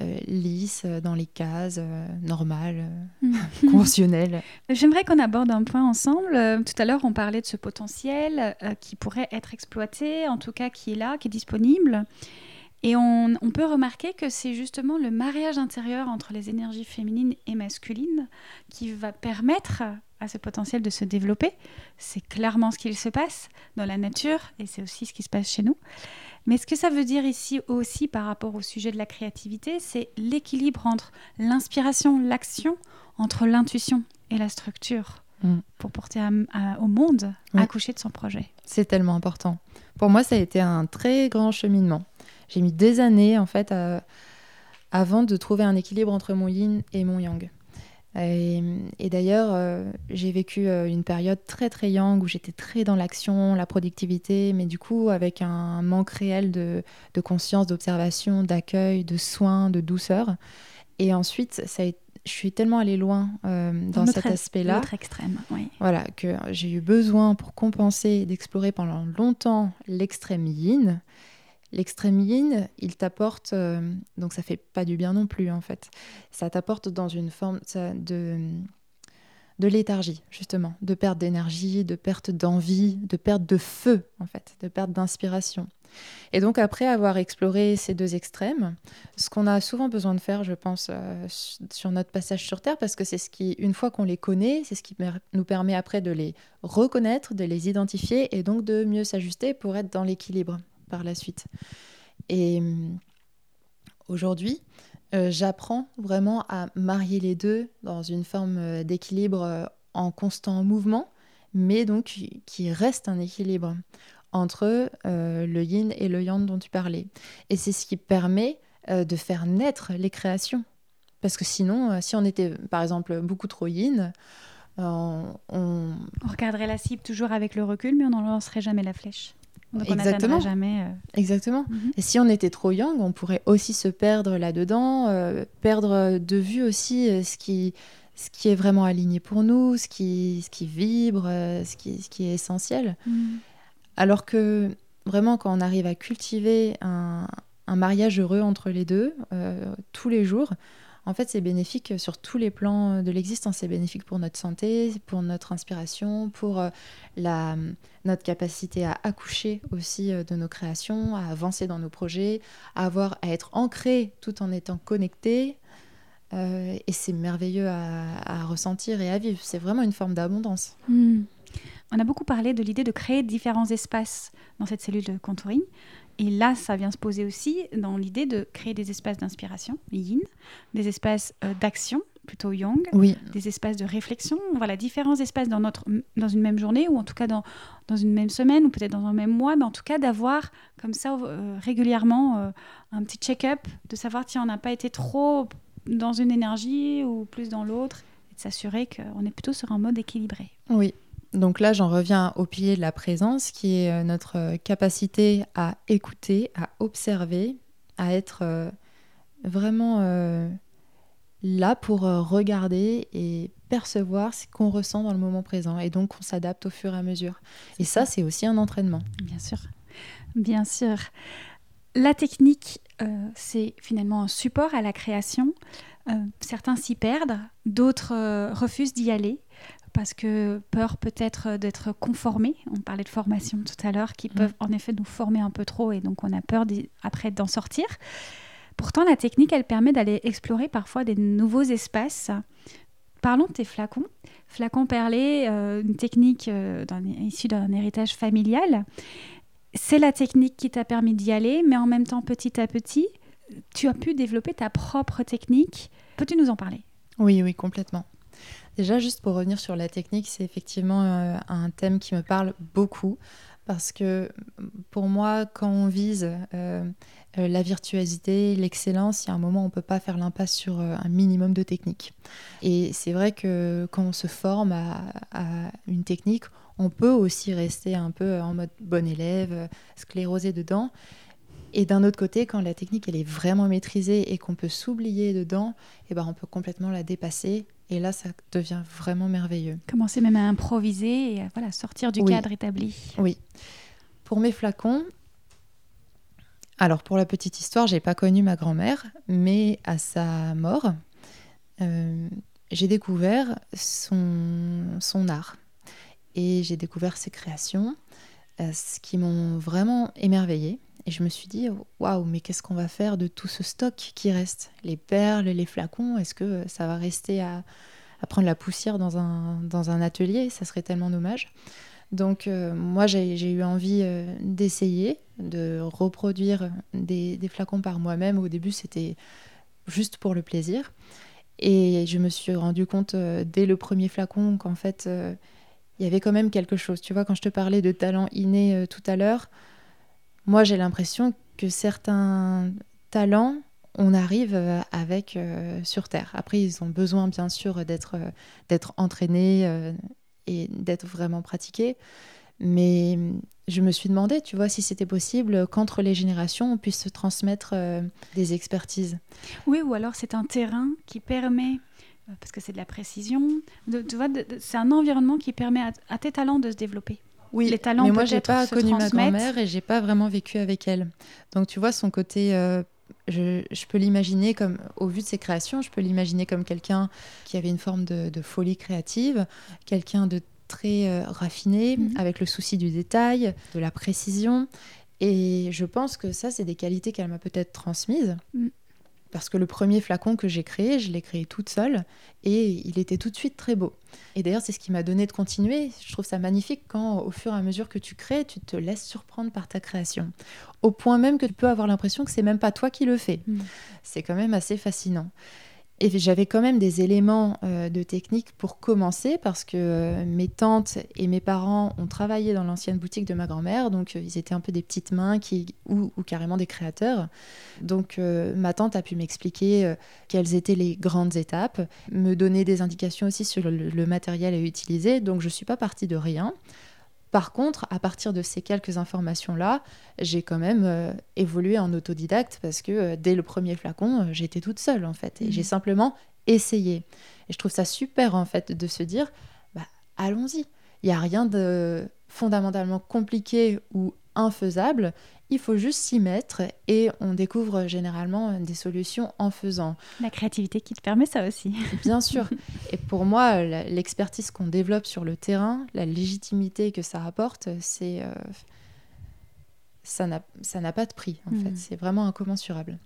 euh, lisse dans les cases normales, [laughs] [laughs] conventionnelles. J'aimerais qu'on aborde un point ensemble. tout à l'heure, on parlait de ce potentiel qui pourrait être exploité, en tout cas qui est là, qui est disponible. Et on, on peut remarquer que c'est justement le mariage intérieur entre les énergies féminines et masculines qui va permettre à ce potentiel de se développer. C'est clairement ce qu'il se passe dans la nature et c'est aussi ce qui se passe chez nous. Mais ce que ça veut dire ici aussi par rapport au sujet de la créativité, c'est l'équilibre entre l'inspiration, l'action, entre l'intuition et la structure mm. pour porter au monde à accoucher de son projet. C'est tellement important. Pour moi, ça a été un très grand cheminement. J'ai mis des années en fait avant de trouver un équilibre entre mon yin et mon yang. Et, d'ailleurs, euh, j'ai vécu euh, une période très très young où j'étais très dans l'action, la productivité, mais du coup avec un manque réel de, conscience, d'observation, d'accueil, de soins, de douceur. Et ensuite, ça je suis tellement allée loin euh, dans, cet aspect-là. extrême, oui. Voilà, que j'ai eu besoin pour compenser d'explorer pendant longtemps l'extrême yin L'extrême yin, il t'apporte, euh, donc ça fait pas du bien non plus en fait, ça t'apporte dans une forme de, de léthargie justement, de perte d'énergie, de perte d'envie, de perte de feu en fait, de perte d'inspiration. Et donc après avoir exploré ces deux extrêmes, ce qu'on a souvent besoin de faire, je pense, euh, sur notre passage sur Terre, parce que c'est ce qui, une fois qu'on les connaît, c'est ce qui nous permet après de les reconnaître, de les identifier et donc de mieux s'ajuster pour être dans l'équilibre par la suite. Et euh, aujourd'hui, euh, j'apprends vraiment à marier les deux dans une forme euh, d'équilibre en constant mouvement, mais donc qui reste un équilibre entre le yin et le yang dont tu parlais. Et c'est ce qui permet de faire naître les créations. Parce que sinon, si on était par exemple beaucoup trop yin, on... on... regarderait la cible toujours avec le recul, mais on n'en lancerait jamais la flèche. Exactement. jamais. Euh, Exactement. Mhm. Et si on était trop young, on pourrait aussi se perdre là-dedans, euh, perdre de vue aussi euh, ce qui, ce qui est vraiment aligné pour nous, ce qui, ce qui vibre, ce, qui, ce qui est essentiel. Mhm. Alors que vraiment, quand on arrive à cultiver un, un mariage heureux entre les deux, tous les jours, en fait, c'est bénéfique sur tous les plans de l'existence. C'est bénéfique pour notre santé, pour notre inspiration, pour euh, la, notre capacité à accoucher aussi euh, de nos créations, à avancer dans nos projets, à avoir à être ancré tout en étant connecté. Euh, et c'est merveilleux à, ressentir et à vivre. C'est vraiment une forme d'abondance. Hmm. On a beaucoup parlé de l'idée de créer différents espaces dans cette cellule de contouring. Et là, ça vient se poser aussi dans l'idée de créer des espaces d'inspiration, yin, des espaces euh, d'action, plutôt yang, oui. des espaces de réflexion, voilà, différents espaces dans, notre, dans une même journée, ou en tout cas dans, dans une même semaine, ou peut-être dans un même mois, mais en tout cas d'avoir comme ça euh, régulièrement euh, un petit check-up, de savoir, tiens, on n'a pas été trop dans une énergie ou plus dans l'autre, et de s'assurer qu'on est plutôt sur un mode équilibré. Oui, donc là, j'en reviens au pilier de la présence, qui est euh, notre capacité à écouter, à observer, à être vraiment là pour regarder et percevoir ce qu'on ressent dans le moment présent. Et donc, on s'adapte au fur et à mesure. Et ça, c'est aussi un entraînement. Bien sûr. Bien sûr. La technique, c'est finalement un support à la création. certains s'y perdent, d'autres refusent d'y aller parce que peur peut-être d'être conformé. On parlait de formation tout à l'heure, qui mm. peuvent en effet nous former un peu trop et donc on a peur après d'en sortir. Pourtant, la technique, elle permet d'aller explorer parfois des nouveaux espaces. Parlons de tes flacons. Flacons perlés, euh, une technique euh, issue d'un héritage familial. C'est la technique qui t'a permis d'y aller, mais en même temps, petit à petit, tu as pu développer ta propre technique. Peux-tu nous en parler? Oui, oui, complètement. Déjà, juste pour revenir sur la technique, c'est effectivement euh, un thème qui me parle beaucoup parce que pour moi, quand on vise euh, euh, la virtuosité, l'excellence, il y a un moment où on ne peut pas faire l'impasse sur un minimum de technique. Et c'est vrai que quand on se forme à, une technique, on peut aussi rester un peu en mode bon élève, sclérosé dedans. Et d'un autre côté, quand la technique elle est vraiment maîtrisée et qu'on peut s'oublier dedans, eh ben, on peut complètement la dépasser et là, ça devient vraiment merveilleux. Commencer même à improviser et à voilà, sortir du cadre établi. Oui. Pour mes flacons, alors pour la petite histoire, j'ai pas connu ma grand-mère, mais à sa mort, euh, j'ai découvert son, son art et j'ai découvert ses créations, euh, ce qui m'ont vraiment émerveillée. Et je me suis dit, waouh, mais qu'est-ce qu'on va faire de tout ce stock qui reste? Les perles, les flacons, est-ce que ça va rester à, prendre la poussière dans un, dans un atelier? Ça serait tellement dommage. Donc euh, moi, j'ai eu envie euh, d'essayer, de reproduire des, flacons par moi-même. Au début, c'était juste pour le plaisir. Et je me suis rendu compte euh, dès le premier flacon qu'en fait, il y avait quand même quelque chose. Tu vois, quand je te parlais de talent inné tout à l'heure, moi, j'ai l'impression que certains talents, on arrive euh, avec euh, sur Terre. Après, ils ont besoin, bien sûr, d'être euh, d'être entraînés et d'être vraiment pratiqués. Mais je me suis demandé, tu vois, si c'était possible qu'entre les générations, on puisse se transmettre des expertises. Oui, ou alors c'est un terrain qui permet, parce que c'est de la précision, tu vois, c'est un environnement qui permet à, tes talents de se développer. Oui, les talents mais moi j'ai pas connu ma grand-mère et j'ai pas vraiment vécu avec elle. Donc tu vois son côté, euh, je, peux l'imaginer comme, au vu de ses créations, je peux l'imaginer comme quelqu'un qui avait une forme de, folie créative, quelqu'un de très euh, raffiné, mhm. avec le souci du détail, de la précision. Et je pense que ça, c'est des qualités qu'elle m'a peut-être transmises. Mm. Parce que le premier flacon que j'ai créé, je l'ai créé toute seule et il était tout de suite très beau. Et d'ailleurs, c'est ce qui m'a donné de continuer. Je trouve ça magnifique quand, au fur et à mesure que tu crées, tu te laisses surprendre par ta création. Au point même que tu peux avoir l'impression que c'est même pas toi qui le fais. Mm. C'est quand même assez fascinant. Et j'avais quand même des éléments euh, de technique pour commencer parce que euh, mes tantes et mes parents ont travaillé dans l'ancienne boutique de ma grand-mère, donc euh, ils étaient un peu des petites mains qui, ou, carrément des créateurs. Donc ma tante a pu m'expliquer quelles étaient les grandes étapes, me donner des indications aussi sur le, le matériel à utiliser. Donc je ne suis pas partie de rien. Par contre, à partir de ces quelques informations-là, j'ai quand même euh, évolué en autodidacte parce que euh, dès le premier flacon, euh, j'étais toute seule en fait. Et j'ai mhm. simplement essayé. Et je trouve ça super en fait de se dire, bah, allons-y. Il n'y a rien de fondamentalement compliqué ou infaisable. Il faut juste s'y mettre et on découvre généralement des solutions en faisant. La créativité qui te permet ça aussi. [laughs] Bien sûr. [laughs] Et pour moi, l'expertise qu'on développe sur le terrain, la légitimité que ça apporte, c'est euh, ça n'a pas de prix en fait. Mm. C'est vraiment incommensurable.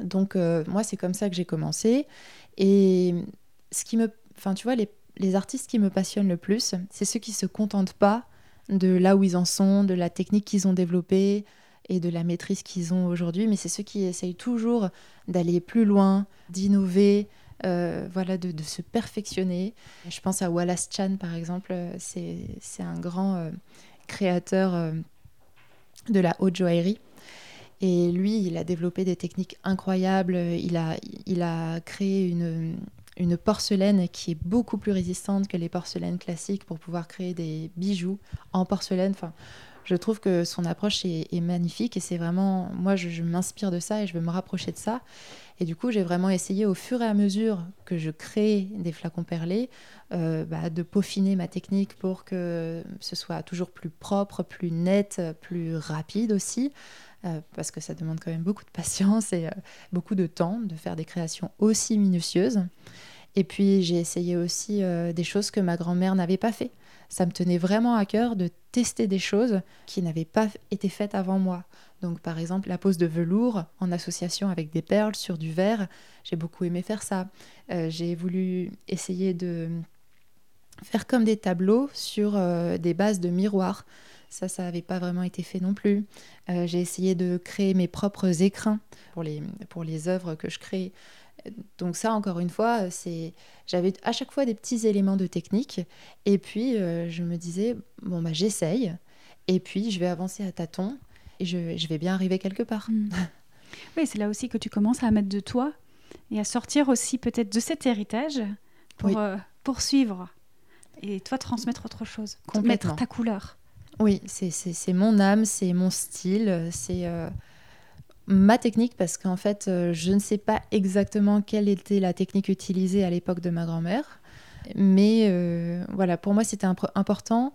Donc euh, moi, c'est comme ça que j'ai commencé. Et ce qui me, enfin tu vois, les, les artistes qui me passionnent le plus, c'est ceux qui se contentent pas de là où ils en sont, de la technique qu'ils ont développée et de la maîtrise qu'ils ont aujourd'hui, mais c'est ceux qui essayent toujours d'aller plus loin, d'innover, euh, voilà, de, se perfectionner. Je pense à Wallace Chan, par exemple, c'est un grand euh, créateur euh, de la haute joaillerie. Et lui, il a développé des techniques incroyables. Il a, il a créé une, une porcelaine qui est beaucoup plus résistante que les porcelaines classiques pour pouvoir créer des bijoux en porcelaine. Enfin, Je trouve que son approche est, magnifique et c'est vraiment, moi, je, m'inspire de ça et je veux me rapprocher de ça. Et du coup, j'ai vraiment essayé au fur et à mesure que je crée des flacons perlés, euh, bah, de peaufiner ma technique pour que ce soit toujours plus propre, plus net, plus rapide aussi. Euh, parce que ça demande quand même beaucoup de patience et euh, beaucoup de temps de faire des créations aussi minutieuses. Et puis j'ai essayé aussi des choses que ma grand-mère n'avait pas fait ça me tenait vraiment à cœur de tester des choses qui n'avaient pas été faites avant moi. Donc par exemple la pose de velours en association avec des perles sur du verre, j'ai beaucoup aimé faire ça. Euh, j'ai voulu essayer de faire comme des tableaux sur euh, des bases de miroirs. Ça, ça n'avait pas vraiment été fait non plus. Euh, j'ai essayé de créer mes propres écrins pour les, pour les œuvres que je crée donc ça, encore une fois, c'est j'avais à chaque fois des petits éléments de technique. Et puis, euh, je me disais, bon, bah, j'essaye. Et puis, je vais avancer à tâtons. Et je, je vais bien arriver quelque part. Hmm. [laughs] Oui, c'est là aussi que tu commences à mettre de toi et à sortir aussi peut-être de cet héritage pour euh, poursuivre et toi transmettre autre chose, mettre ta couleur. Oui, c'est mon âme, c'est mon style, c'est... Euh, ma technique parce qu'en fait, euh, je ne sais pas exactement quelle était la technique utilisée à l'époque de ma grand-mère. Mais euh, voilà, pour moi, c'était important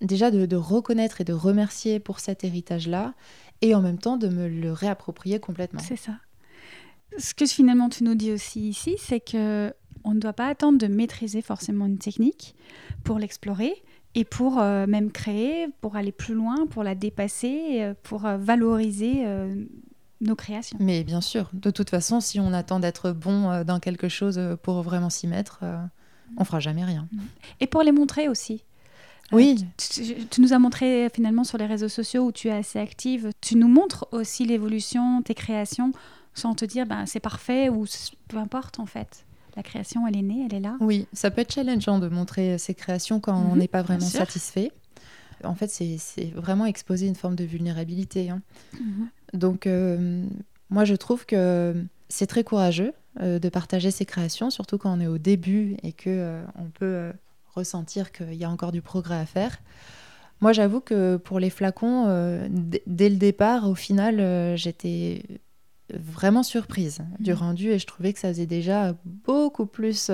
déjà de, reconnaître et de remercier pour cet héritage-là et en même temps de me le réapproprier complètement. C'est ça. Ce que finalement tu nous dis aussi ici, c'est que on ne doit pas attendre de maîtriser forcément une technique pour l'explorer et pour euh, même créer, pour aller plus loin, pour la dépasser, pour valoriser nos créations. Mais bien sûr, de toute façon, si on attend d'être bon euh, dans quelque chose euh, pour vraiment s'y mettre, euh, on fera jamais rien. Et pour les montrer aussi. Oui. Tu, nous as montré finalement sur les réseaux sociaux où tu es assez active. Tu nous montres aussi l'évolution, tes créations, sans te dire ben, c'est parfait ou peu importe en fait. La création, elle est née, elle est là. Oui, ça peut être challengeant de montrer ses créations quand on mhm, n'est pas vraiment satisfait. En fait, c'est vraiment exposer une forme de vulnérabilité. Hein. Mhm. Donc, euh, moi, je trouve que c'est très courageux euh, de partager ses créations, surtout quand on est au début et que euh, on peut ressentir qu'il y a encore du progrès à faire. Moi, j'avoue que pour les flacons, dès le départ, au final, j'étais vraiment surprise du mmh. rendu et je trouvais que ça faisait déjà beaucoup plus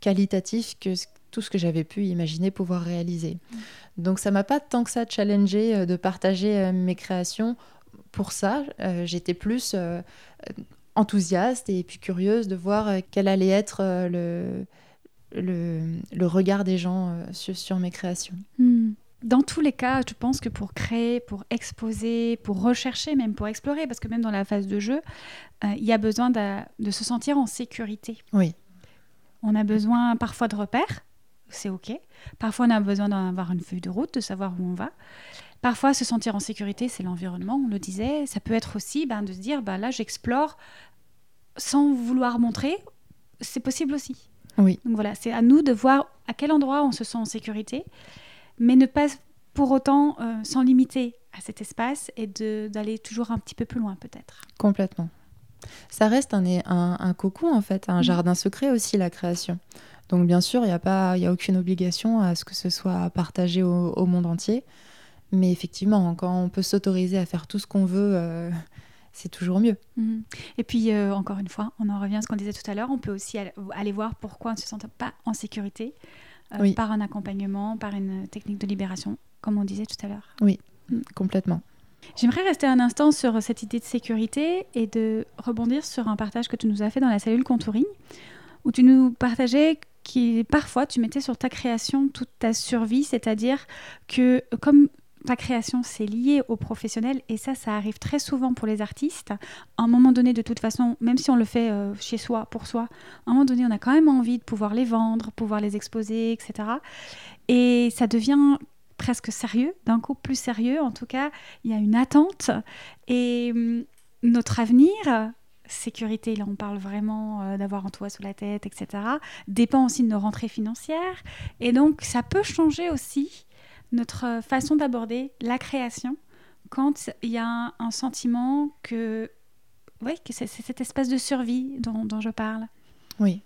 qualitatif que tout ce que j'avais pu imaginer pouvoir réaliser. Mmh. Donc ça m'a pas tant que ça challengé de partager mes créations pour ça, euh, j'étais plus euh, enthousiaste et puis curieuse de voir euh, quel allait être le, le, regard des gens sur, mes créations. Hmm. Dans tous les cas, je pense que pour créer, pour exposer, pour rechercher, même pour explorer, parce que même dans la phase de jeu, il y a besoin de, de, se sentir en sécurité. Oui. On a besoin parfois de repères, c'est OK. Parfois, on a besoin d'avoir une feuille de route, de savoir où on va. Parfois, se sentir en sécurité, c'est l'environnement, on le disait. Ça peut être aussi ben, de se dire, ben, là, j'explore sans vouloir montrer. C'est possible aussi. Oui. Donc voilà, c'est à nous de voir à quel endroit on se sent en sécurité, mais ne pas pour autant euh, s'en limiter à cet espace et d'aller toujours un petit peu plus loin peut-être. Complètement. Ça reste un, un, un cocon en fait, un mm. jardin secret aussi la création. Donc bien sûr, il n'y a, pas, a aucune obligation à ce que ce soit partagé au monde entier. Mais effectivement, quand on peut s'autoriser à faire tout ce qu'on veut, euh, [laughs] c'est toujours mieux. Mhm. Et puis, euh, encore une fois, on en revient à ce qu'on disait tout à l'heure, on peut aussi aller voir pourquoi on ne se sent pas en sécurité euh, par un accompagnement, par une technique de libération, comme on disait tout à l'heure. Oui, mm. complètement. J'aimerais rester un instant sur cette idée de sécurité et de rebondir sur un partage que tu nous as fait dans la cellule contouring, où tu nous partageais que parfois tu mettais sur ta création toute ta survie, c'est-à-dire que comme ta création, c'est lié au professionnel et ça, ça arrive très souvent pour les artistes. À un moment donné, de toute façon, même si on le fait euh, chez soi, pour soi, à un moment donné, on a quand même envie de pouvoir les vendre, pouvoir les exposer, etc. Et ça devient presque sérieux, d'un coup plus sérieux. En tout cas, il y a une attente et hum, notre avenir, sécurité, là on parle vraiment euh, d'avoir un toit sous la tête, etc., dépend aussi de nos rentrées financières. Et donc ça peut changer aussi notre façon d'aborder la création quand il y a un, sentiment que, oui, que c'est cet espace de survie dont, je parle. Oui.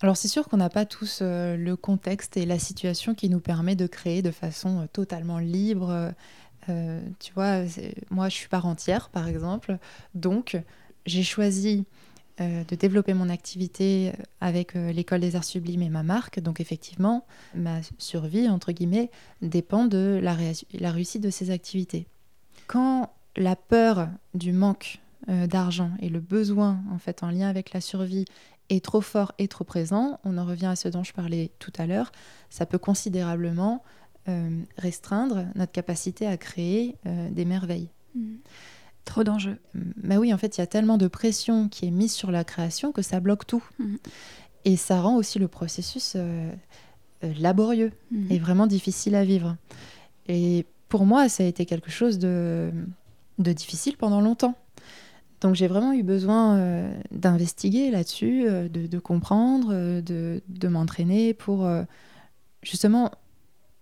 Alors c'est sûr qu'on n'a pas tous euh, le contexte et la situation qui nous permet de créer de façon euh, totalement libre. Euh, tu vois, moi je suis parentière par exemple, donc j'ai choisi de développer mon activité avec l'école des arts sublimes et ma marque. Donc effectivement, ma survie, entre guillemets, dépend de la, réussite de ces activités. Quand la peur du manque d'argent et le besoin en fait en lien avec la survie est trop fort et trop présent, on en revient à ce dont je parlais tout à l'heure, ça peut considérablement euh, restreindre notre capacité à créer euh, des merveilles. Mmh. Trop d'enjeux. Mais oui, en fait, il y a tellement de pression qui est mise sur la création que ça bloque tout. Mmh. Et ça rend aussi le processus euh, laborieux mmh. et vraiment difficile à vivre. Et pour moi, ça a été quelque chose de, de difficile pendant longtemps. Donc j'ai vraiment eu besoin euh, d'investiguer là-dessus, euh, de, comprendre, euh, de, m'entraîner pour justement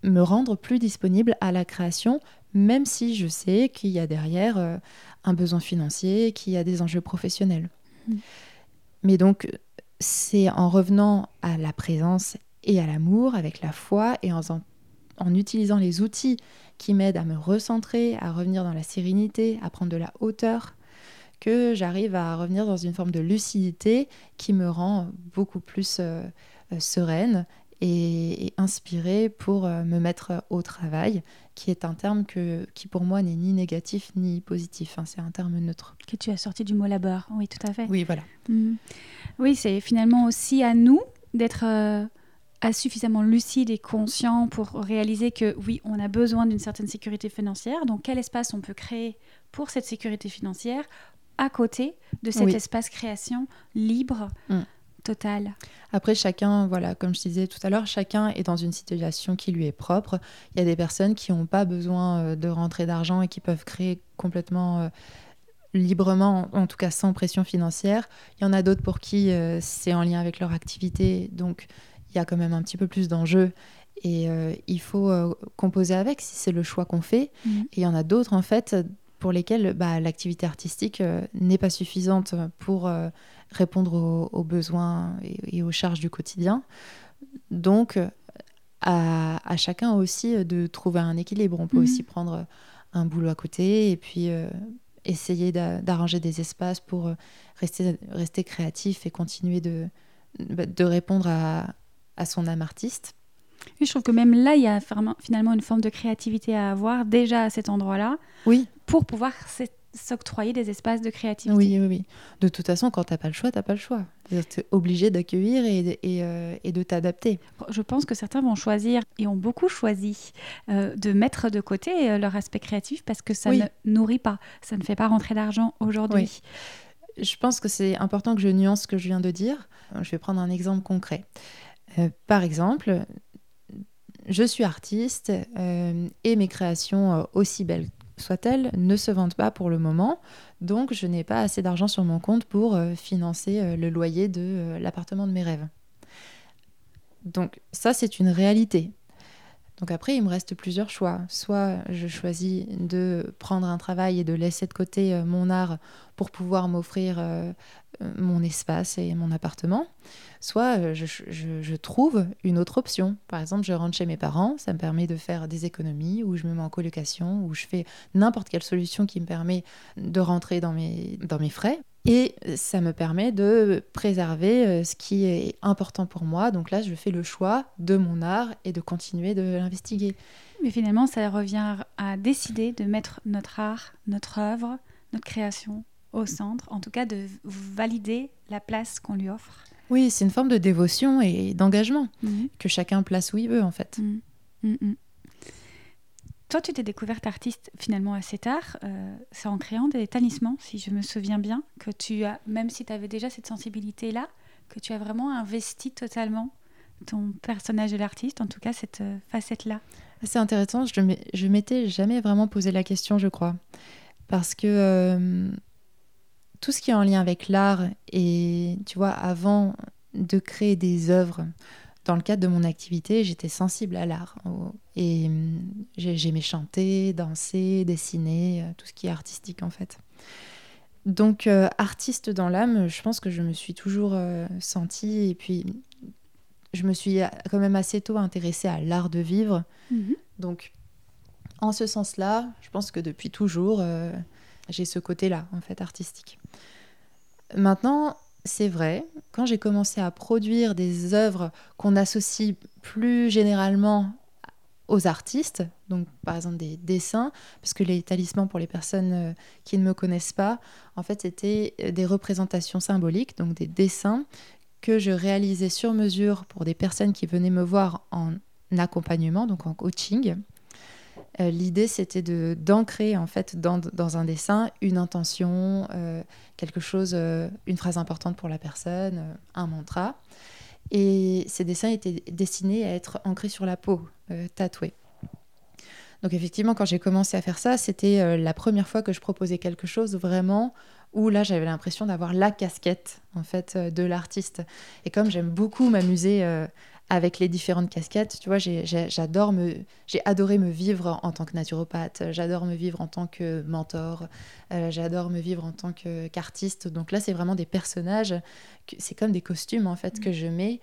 me rendre plus disponible à la création, même si je sais qu'il y a derrière un besoin financier, qu'il y a des enjeux professionnels. Mmh. Mais donc c'est en revenant à la présence et à l'amour, avec la foi et en, en utilisant les outils qui m'aident à me recentrer, à revenir dans la sérénité, à prendre de la hauteur, que j'arrive à revenir dans une forme de lucidité qui me rend beaucoup plus euh, euh, sereine et, inspirée pour euh, me mettre au travail, qui est un terme que, qui pour moi n'est ni négatif ni positif, hein, c'est un terme neutre. Que tu as sorti du mot labeur, oui tout à fait. Oui, voilà. Mmh. Oui, c'est finalement aussi à nous d'être... suffisamment lucide et conscient pour réaliser que oui, on a besoin d'une certaine sécurité financière. Donc, quel espace on peut créer pour cette sécurité financière à côté de cet espace création libre, mm. Total. Après, chacun, voilà, comme je disais tout à l'heure, chacun est dans une situation qui lui est propre. Il y a des personnes qui n'ont pas besoin euh, de rentrer d'argent et qui peuvent créer complètement euh, librement, en tout cas sans pression financière. Il y en a d'autres pour qui euh, c'est en lien avec leur activité, donc il y a quand même un petit peu plus d'enjeux et il faut composer avec si c'est le choix qu'on fait. Mm. Et il y en a d'autres en fait pour lesquels bah, l'activité artistique euh, n'est pas suffisante pour euh, répondre aux, besoins et, aux charges du quotidien. Donc, à, chacun aussi de trouver un équilibre. On peut mhm. aussi prendre un boulot à côté et puis euh, essayer d'arranger des espaces pour rester, rester créatif et continuer de, bah, de répondre à, à son âme artiste. je trouve que même là, il y a finalement une forme de créativité à avoir déjà à cet endroit-là. Oui pour pouvoir s'octroyer des espaces de créativité. Oui, oui, oui. De toute façon, quand tu n'as pas le choix, tu n'as pas le choix. Tu es obligé d'accueillir et, euh, et, de t'adapter. Je pense que certains vont choisir, et ont beaucoup choisi, euh, de mettre de côté euh, leur aspect créatif parce que ça ne nourrit pas, ça ne fait pas rentrer d'argent aujourd'hui. Je pense que c'est important que je nuance ce que je viens de dire. Je vais prendre un exemple concret. par exemple, je suis artiste et mes créations, aussi belles soit-elle, ne se vendent pas pour le moment. Donc, je n'ai pas assez d'argent sur mon compte pour euh, financer euh, le loyer de euh, l'appartement de mes rêves. Donc, ça, c'est une réalité. Donc après, il me reste plusieurs choix. Soit je choisis de prendre un travail et de laisser de côté mon art pour pouvoir m'offrir mon espace et mon appartement soit euh, je, trouve une autre option. Par exemple, je rentre chez mes parents, ça me permet de faire des économies, ou je me mets en colocation, ou je fais n'importe quelle solution qui me permet de rentrer dans mes, dans mes frais. Et ça me permet de préserver euh, ce qui est important pour moi. Donc là, je fais le choix de mon art et de continuer de l'investiguer. Mais finalement, ça revient à décider de mettre notre art, notre œuvre, notre création au centre, en tout cas de valider la place qu'on lui offre. Oui, c'est une forme de dévotion et d'engagement mhm. que chacun place où il veut en fait. Mhm. Mhm, Toi, tu t'es découverte artiste finalement assez tard. Euh, c'est en créant des talismans, si je me souviens bien, que tu as, même si tu avais déjà cette sensibilité-là, que tu as vraiment investi totalement ton personnage de l'artiste, en tout cas cette euh, facette-là. C'est intéressant, je m'étais jamais vraiment posé la question, je crois. Parce que euh, tout ce qui est en lien avec l'art et tu vois avant de créer des œuvres dans le cadre de mon activité j'étais sensible à l'art et hum, j'aimais chanter danser dessiner euh, tout ce qui est artistique en fait donc euh, artiste dans l'âme je pense que je me suis toujours euh, sentie et puis je me suis quand même assez tôt intéressée à l'art de vivre. Mhm. Donc, en ce sens-là, je pense que depuis toujours, euh, j'ai ce côté-là, en fait, artistique. Maintenant, c'est vrai, quand j'ai commencé à produire des œuvres qu'on associe plus généralement aux artistes, donc par exemple des dessins, parce que les talismans pour les personnes euh, qui ne me connaissent pas, en fait c'était des représentations symboliques, donc des dessins que je réalisais sur mesure pour des personnes qui venaient me voir en accompagnement, donc en coaching. Euh, l'idée, c'était de d'ancrer en fait dans, dans, un dessin une intention, euh, quelque chose, euh, une phrase importante pour la personne, un mantra. Et ces dessins étaient destinés à être ancrés sur la peau, tatoués. Donc effectivement, quand j'ai commencé à faire ça, c'était la première fois que je proposais quelque chose vraiment où là j'avais l'impression d'avoir la casquette en fait de l'artiste. Et comme j'aime beaucoup m'amuser avec les différentes casquettes. Tu vois, j'adore me, j'ai adoré me vivre en tant que naturopathe, j'adore me vivre en tant que mentor, euh, j'adore me vivre en tant qu'artiste. Donc là, c'est vraiment des personnages, c'est comme des costumes en fait que mm. je mets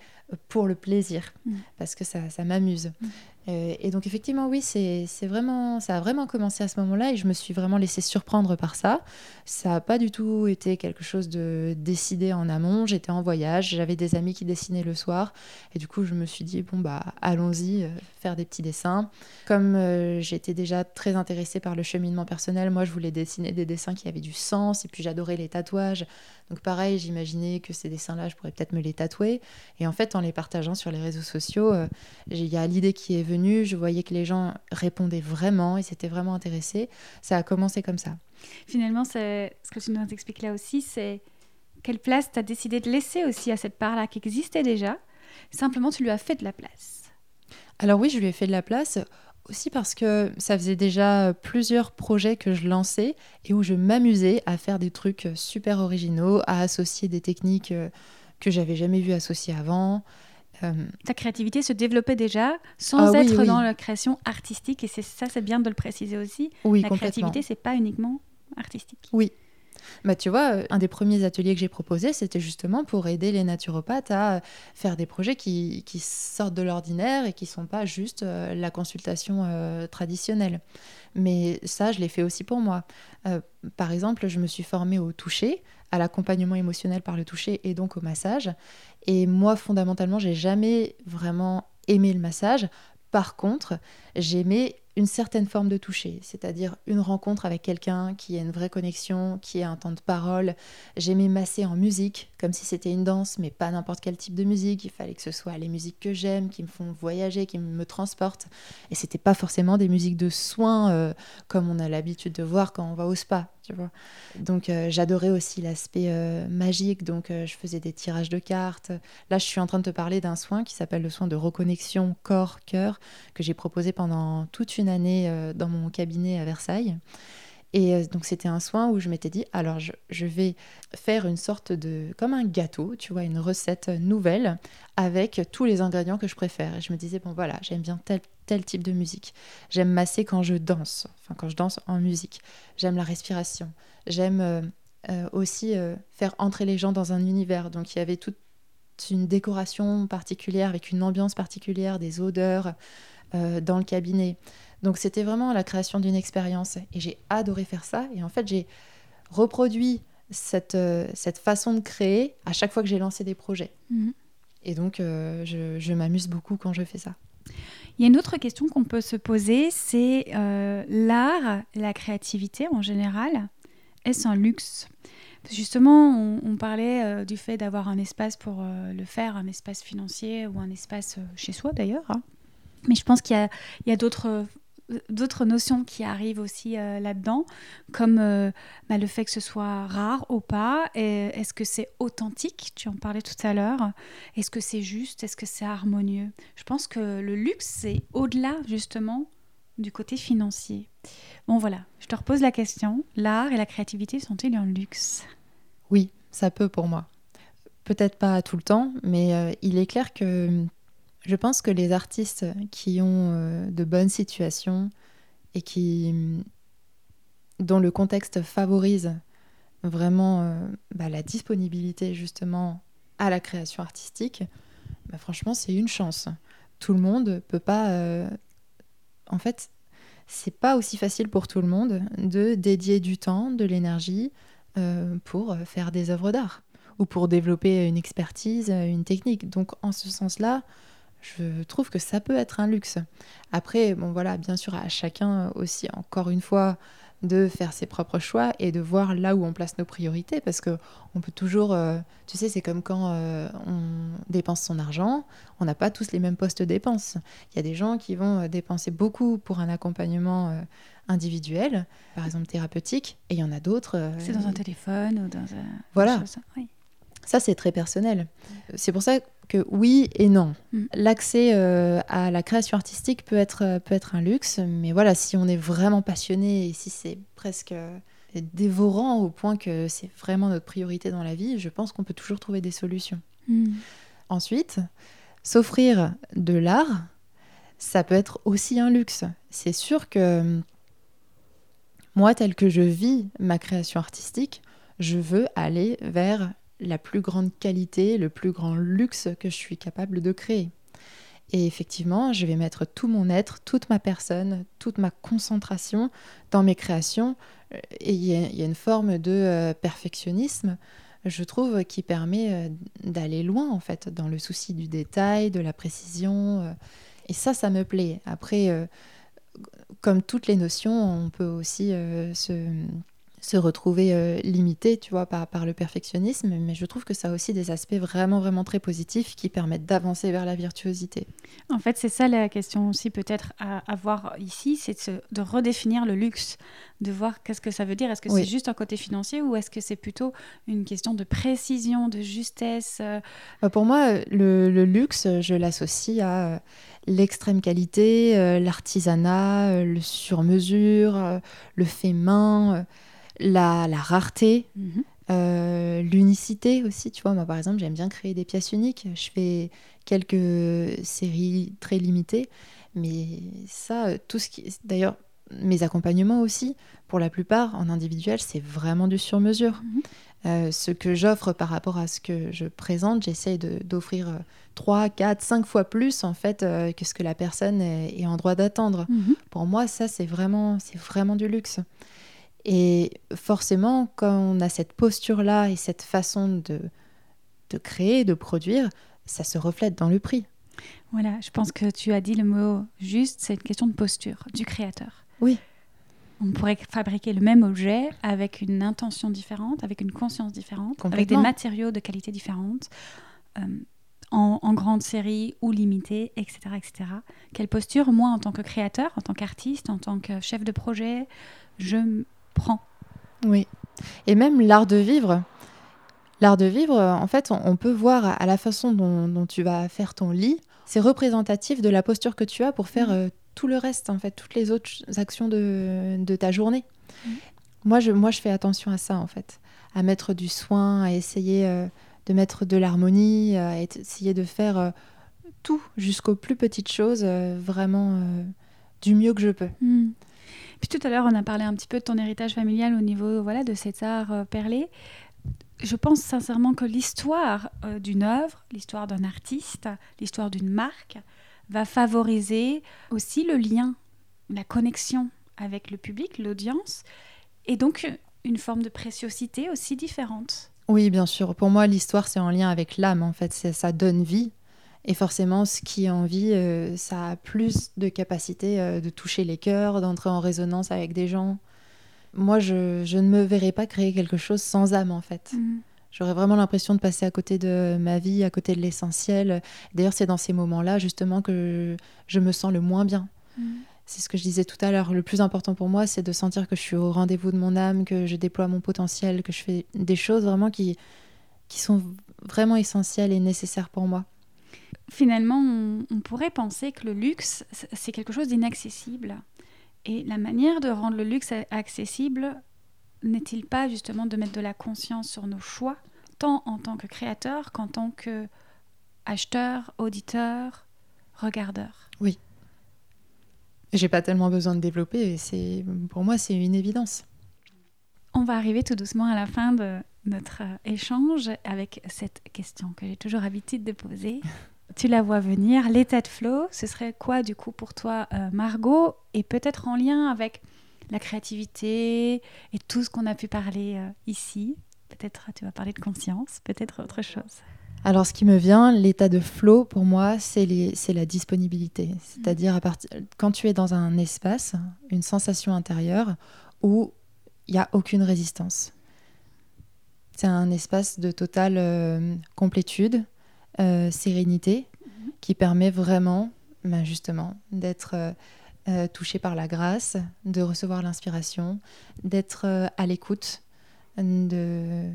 pour le plaisir, mm. parce que ça, ça m'amuse. Mm. Euh, et donc effectivement, oui, c'est vraiment, ça a vraiment commencé à ce moment-là et je me suis vraiment laissée surprendre par ça. Ça n'a pas du tout été quelque chose de décidé en amont. J'étais en voyage, j'avais des amis qui dessinaient le soir et du coup je me suis dit bon bah allons-y, euh, faire des petits dessins. Comme euh, j'étais déjà très intéressée par le cheminement personnel, moi je voulais dessiner des dessins qui avaient du sens et puis j'adorais les tatouages. Donc pareil, j'imaginais que ces dessins-là, je pourrais peut-être me les tatouer. Et en fait, en les partageant sur les réseaux sociaux, il y a l'idée qui est venue je voyais que les gens répondaient vraiment, ils s'étaient vraiment intéressés. Ça a commencé comme ça. Finalement, ce que tu nous expliques là aussi, c'est quelle place tu as décidé de laisser aussi à cette part-là qui existait déjà. Simplement, tu lui as fait de la place. Alors oui, je lui ai fait de la place aussi parce que ça faisait déjà plusieurs projets que je lançais et où je m'amusais à faire des trucs super originaux, à associer des techniques que j'avais jamais vues associées avant. Euh, Ta créativité se développait déjà sans ah être dans la création artistique, et c'est ça, c'est bien de le préciser aussi. Oui, la créativité, c'est pas uniquement artistique. Oui. Bah, tu vois, un des premiers ateliers que j'ai proposé, c'était justement pour aider les naturopathes à faire des projets qui, qui sortent de l'ordinaire et qui ne sont pas juste euh, la consultation euh, traditionnelle. Mais ça, je l'ai fait aussi pour moi. par exemple, je me suis formée au toucher, à l'accompagnement émotionnel par le toucher et donc au massage. Et moi, fondamentalement, j'ai jamais vraiment aimé le massage. Par contre, j'aimais une certaine forme de toucher, c'est-à-dire une rencontre avec quelqu'un qui a une vraie connexion, qui a un temps de parole. J'aimais masser en musique, comme si c'était une danse, mais pas n'importe quel type de musique. Il fallait que ce soit les musiques que j'aime, qui me font voyager, qui me transportent. Et c'était pas forcément des musiques de soins euh, comme on a l'habitude de voir quand on va au spa, tu vois. Donc euh, j'adorais aussi l'aspect euh, magique, donc je faisais des tirages de cartes. Là, je suis en train de te parler d'un soin qui s'appelle le soin de reconnexion corps-cœur que j'ai proposé pendant toute une année dans mon cabinet à Versailles. Et euh, donc c'était un soin où je m'étais dit, alors je, vais faire une sorte de, comme un gâteau, tu vois, une recette nouvelle avec tous les ingrédients que je préfère. Et je me disais, bon voilà, j'aime bien tel, tel type de musique. J'aime masser quand je danse, enfin quand je danse en musique. J'aime la respiration. J'aime euh, aussi faire entrer les gens dans un univers. Donc il y avait toute une décoration particulière avec une ambiance particulière, des odeurs dans le cabinet. Donc c'était vraiment la création d'une expérience et j'ai adoré faire ça. Et en fait, j'ai reproduit cette, euh, cette façon de créer à chaque fois que j'ai lancé des projets. Mhm. Et donc, euh, je, m'amuse beaucoup quand je fais ça. Il y a une autre question qu'on peut se poser, c'est euh, l'art, la créativité en général, est-ce un luxe? Justement, on, parlait du fait d'avoir un espace pour le faire, un espace financier ou un espace chez soi d'ailleurs. Hein. Mais je pense qu'il y a, a d'autres d'autres notions qui arrivent aussi euh, là-dedans, comme euh, bah, le fait que ce soit rare ou pas. Est-ce que c'est authentique? Tu en parlais tout à l'heure. Est-ce que c'est juste? Est-ce que c'est harmonieux? Je pense que le luxe, c'est au-delà justement du côté financier. Bon voilà, je te repose la question. L'art et la créativité sont-ils un luxe? Oui, ça peut pour moi. Peut-être pas tout le temps, mais euh, il est clair que je pense que les artistes qui ont euh, de bonnes situations et qui dont le contexte favorise vraiment euh, bah, la disponibilité justement à la création artistique, bah, franchement, c'est une chance. Tout le monde peut pas. euh, En fait, c'est pas aussi facile pour tout le monde de dédier du temps, de l'énergie pour faire des œuvres d'art ou pour développer une expertise, une technique. Donc, en ce sens-là, je trouve que ça peut être un luxe. Après, bon voilà, bien sûr, à chacun aussi, encore une fois, de faire ses propres choix et de voir là où on place nos priorités parce que on peut toujours euh, tu sais c'est comme quand euh, on dépense son argent on n'a pas tous les mêmes postes dépenses il y a des gens qui vont euh, dépenser beaucoup pour un accompagnement euh, individuel par exemple thérapeutique et il y en a d'autres C'est dans un téléphone ou dans un... Voilà. oui. ça c'est très personnel c'est pour ça que oui et non Mm. l'accès euh, à la création artistique peut être euh, peut être un luxe mais voilà si on est vraiment passionné et si c'est presque euh, dévorant au point que c'est vraiment notre priorité dans la vie je pense qu'on peut toujours trouver des solutions Mm. Ensuite, s'offrir de l'art, ça peut être aussi un luxe. C'est sûr que moi, tel que je vis ma création artistique, je veux aller vers la plus grande qualité, le plus grand luxe que je suis capable de créer. Et effectivement, je vais mettre tout mon être, toute ma personne, toute ma concentration dans mes créations. Euh, Et il y, a- une forme de euh, perfectionnisme, je trouve, qui permet euh, d'aller loin, en fait, dans le souci du détail, de la précision. Et ça, ça me plaît. Après, comme toutes les notions, on peut aussi se, se retrouver euh, limité, tu vois, par, par le perfectionnisme. Mais je trouve que ça a aussi des aspects vraiment, vraiment très positifs qui permettent d'avancer vers la virtuosité. En fait, c'est ça la question aussi peut-être à avoir ici, c'est de, redéfinir le luxe, de voir qu'est-ce que ça veut dire. Est-ce que Oui. c'est juste un côté financier ou est-ce que c'est plutôt une question de précision, de justesse euh, Bah, Pour moi, le, le luxe, je l'associe à euh, l'extrême qualité, l'artisanat, le sur-mesure, le fait main, la, la rareté, mhm. euh, l'unicité aussi. Tu vois, moi, par exemple, j'aime bien créer des pièces uniques. Je fais quelques séries très limitées, mais ça, euh, tout ce qui... D'ailleurs, mes accompagnements aussi, pour la plupart, en individuel, c'est vraiment du sur-mesure. Mhm. Euh, ce que j'offre par rapport à ce que je présente, j'essaye d'offrir euh, 3, 4, 5 fois plus en fait euh, que ce que la personne est, est en droit d'attendre. Mhm. Pour moi, ça c'est vraiment, c'est vraiment du luxe. Et forcément, quand on a cette posture-là et cette façon de, de créer, de produire, ça se reflète dans le prix. Voilà, je pense que tu as dit le mot juste, c'est une question de posture du créateur. Oui. On pourrait fabriquer le même objet avec une intention différente, avec une conscience différente, avec des matériaux de qualité différente, euh, en, en grande série ou limitée, etc., etc. Quelle posture, moi, en tant que créateur, en tant qu'artiste, en tant que chef de projet, je prends Oui. Et même l'art de vivre. L'art de vivre, euh, en fait, on, on peut voir à, à la façon dont, dont tu vas faire ton lit, c'est représentatif de la posture que tu as pour faire Mhm. euh, tout le reste, en fait, toutes les autres actions de, de ta journée. Mhm. Moi, je, moi, je fais attention à ça, en fait, à mettre du soin, à essayer euh, de mettre de l'harmonie, à et- essayer de faire euh, tout jusqu'aux plus petites choses, euh, vraiment euh, du mieux que je peux. Hmm. Puis tout à l'heure, on a parlé un petit peu de ton héritage familial au niveau voilà, de cet art euh, perlé. Je pense sincèrement que l'histoire euh, d'une œuvre, l'histoire d'un artiste, l'histoire d'une marque va favoriser aussi le lien, la connexion avec le public, l'audience, et donc une forme de préciosité aussi différente. Oui, bien sûr. Pour moi, l'histoire, c'est en lien avec l'âme, en fait. Ça donne vie. Et forcément, ce qui est en vie, euh, ça a plus de capacité euh, de toucher les cœurs, d'entrer en résonance avec des gens. Moi, je, je ne me verrais pas créer quelque chose sans âme, en fait. J'aurais vraiment l'impression de passer à côté de ma vie, à côté de l'essentiel. D'ailleurs, c'est dans ces moments-là, justement, que je me sens le moins bien. C'est ce que je disais tout à l'heure. Le plus important pour moi, c'est de sentir que je suis au rendez-vous de mon âme, que je déploie mon potentiel, que je fais des choses vraiment qui, qui sont vraiment essentielles et nécessaires pour moi. Finalement, on, on pourrait penser que le luxe, c'est quelque chose d'inaccessible. Et la manière de rendre le luxe accessible n'est-il pas justement de mettre de la conscience sur nos choix, tant en tant que créateur qu'en tant que acheteur, auditeur, regardeur? J'ai pas tellement besoin de développer. C'est pour moi, c'est une évidence. On va arriver tout doucement à la fin de notre euh, échange avec cette question que j'ai toujours habitude de poser. [laughs] tu la vois venir. L'état de flow, ce serait quoi du coup pour toi, euh, Margot? Et peut-être en lien avec la créativité et tout ce qu'on a pu parler euh, ici. Peut-être tu vas parler de conscience, peut-être autre chose. Alors, ce qui me vient, l'état de flow, pour moi, c'est la disponibilité. C'est-à-dire, quand tu es dans un espace, une sensation intérieure où il n'y a aucune résistance. C'est un espace de totale euh, complétude, euh, sérénité, mhm. qui permet vraiment, ben, justement, d'être euh, touché par la grâce, de recevoir l'inspiration, d'être à l'écoute de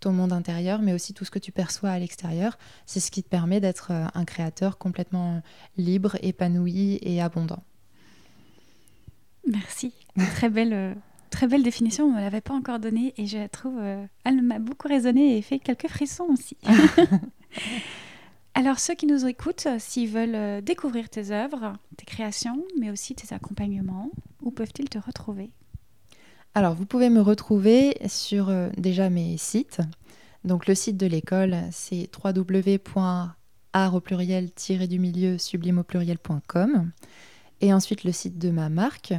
ton monde intérieur, mais aussi tout ce que tu perçois à l'extérieur. C'est ce qui te permet d'être un créateur complètement libre, épanoui et abondant. Merci. Très belle Très belle définition, on ne me l'avait pas encore donnée et je trouve, euh, elle m'a beaucoup résonné et fait quelques frissons aussi. [laughs] [laughs] Alors ceux qui nous écoutent, s'ils veulent euh, découvrir tes œuvres, tes créations, mais aussi tes accompagnements, où peuvent-ils te retrouver? Alors vous pouvez me retrouver sur euh, déjà mes sites. Donc le site de l'école, c'est www.art au pluriel-du milieu sublime au pluriel.com. Et ensuite le site de ma marque,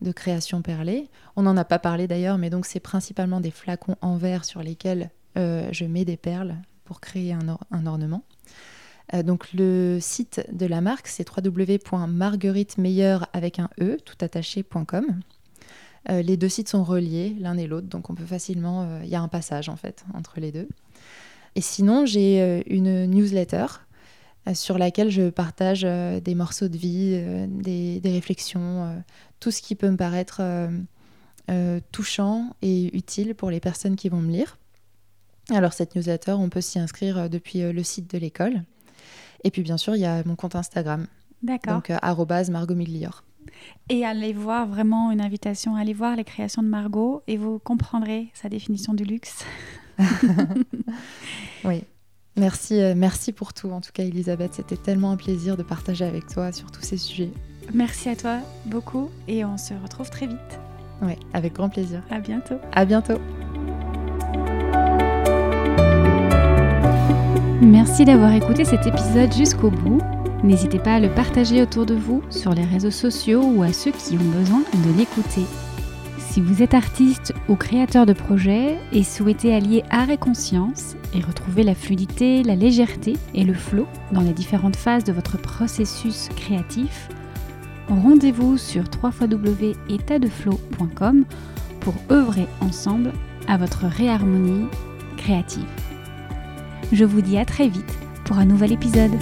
de création perlée. On n'en a pas parlé d'ailleurs, mais donc c'est principalement des flacons en verre sur lesquels euh, je mets des perles pour créer un, ornement. Euh, donc le site de la marque, c'est www.margueritemeilleur avec un e tout attaché.com. Euh, les deux sites sont reliés l'un et l'autre, donc on peut facilement. Il y a un passage en fait entre les deux. Et sinon, j'ai une newsletter sur laquelle je partage des morceaux de vie, des, réflexions, tout ce qui peut me paraître euh, euh, touchant et utile pour les personnes qui vont me lire. Alors cette newsletter, on peut s'y inscrire euh, depuis le site de l'école. Et puis bien sûr, il y a mon compte Instagram. D'accord. Donc arrobase Margot Miglior. Et allez voir vraiment une invitation, allez voir les créations de Margot et vous comprendrez sa définition du luxe. [laughs] oui. Merci, merci pour tout. En tout cas, Elisabeth, c'était tellement un plaisir de partager avec toi sur tous ces sujets. Merci à toi beaucoup et on se retrouve très vite. Oui, avec grand plaisir. À bientôt. À bientôt. Merci d'avoir écouté cet épisode jusqu'au bout. N'hésitez pas à le partager autour de vous sur les réseaux sociaux ou à ceux qui ont besoin de l'écouter. Si vous êtes artiste ou créateur de projet et souhaitez allier art et conscience et retrouver la fluidité, la légèreté et le flow dans les différentes phases de votre processus créatif, rendez-vous sur www.étatdeflow.com pour œuvrer ensemble à votre réharmonie créative. Je vous dis à très vite pour un nouvel épisode.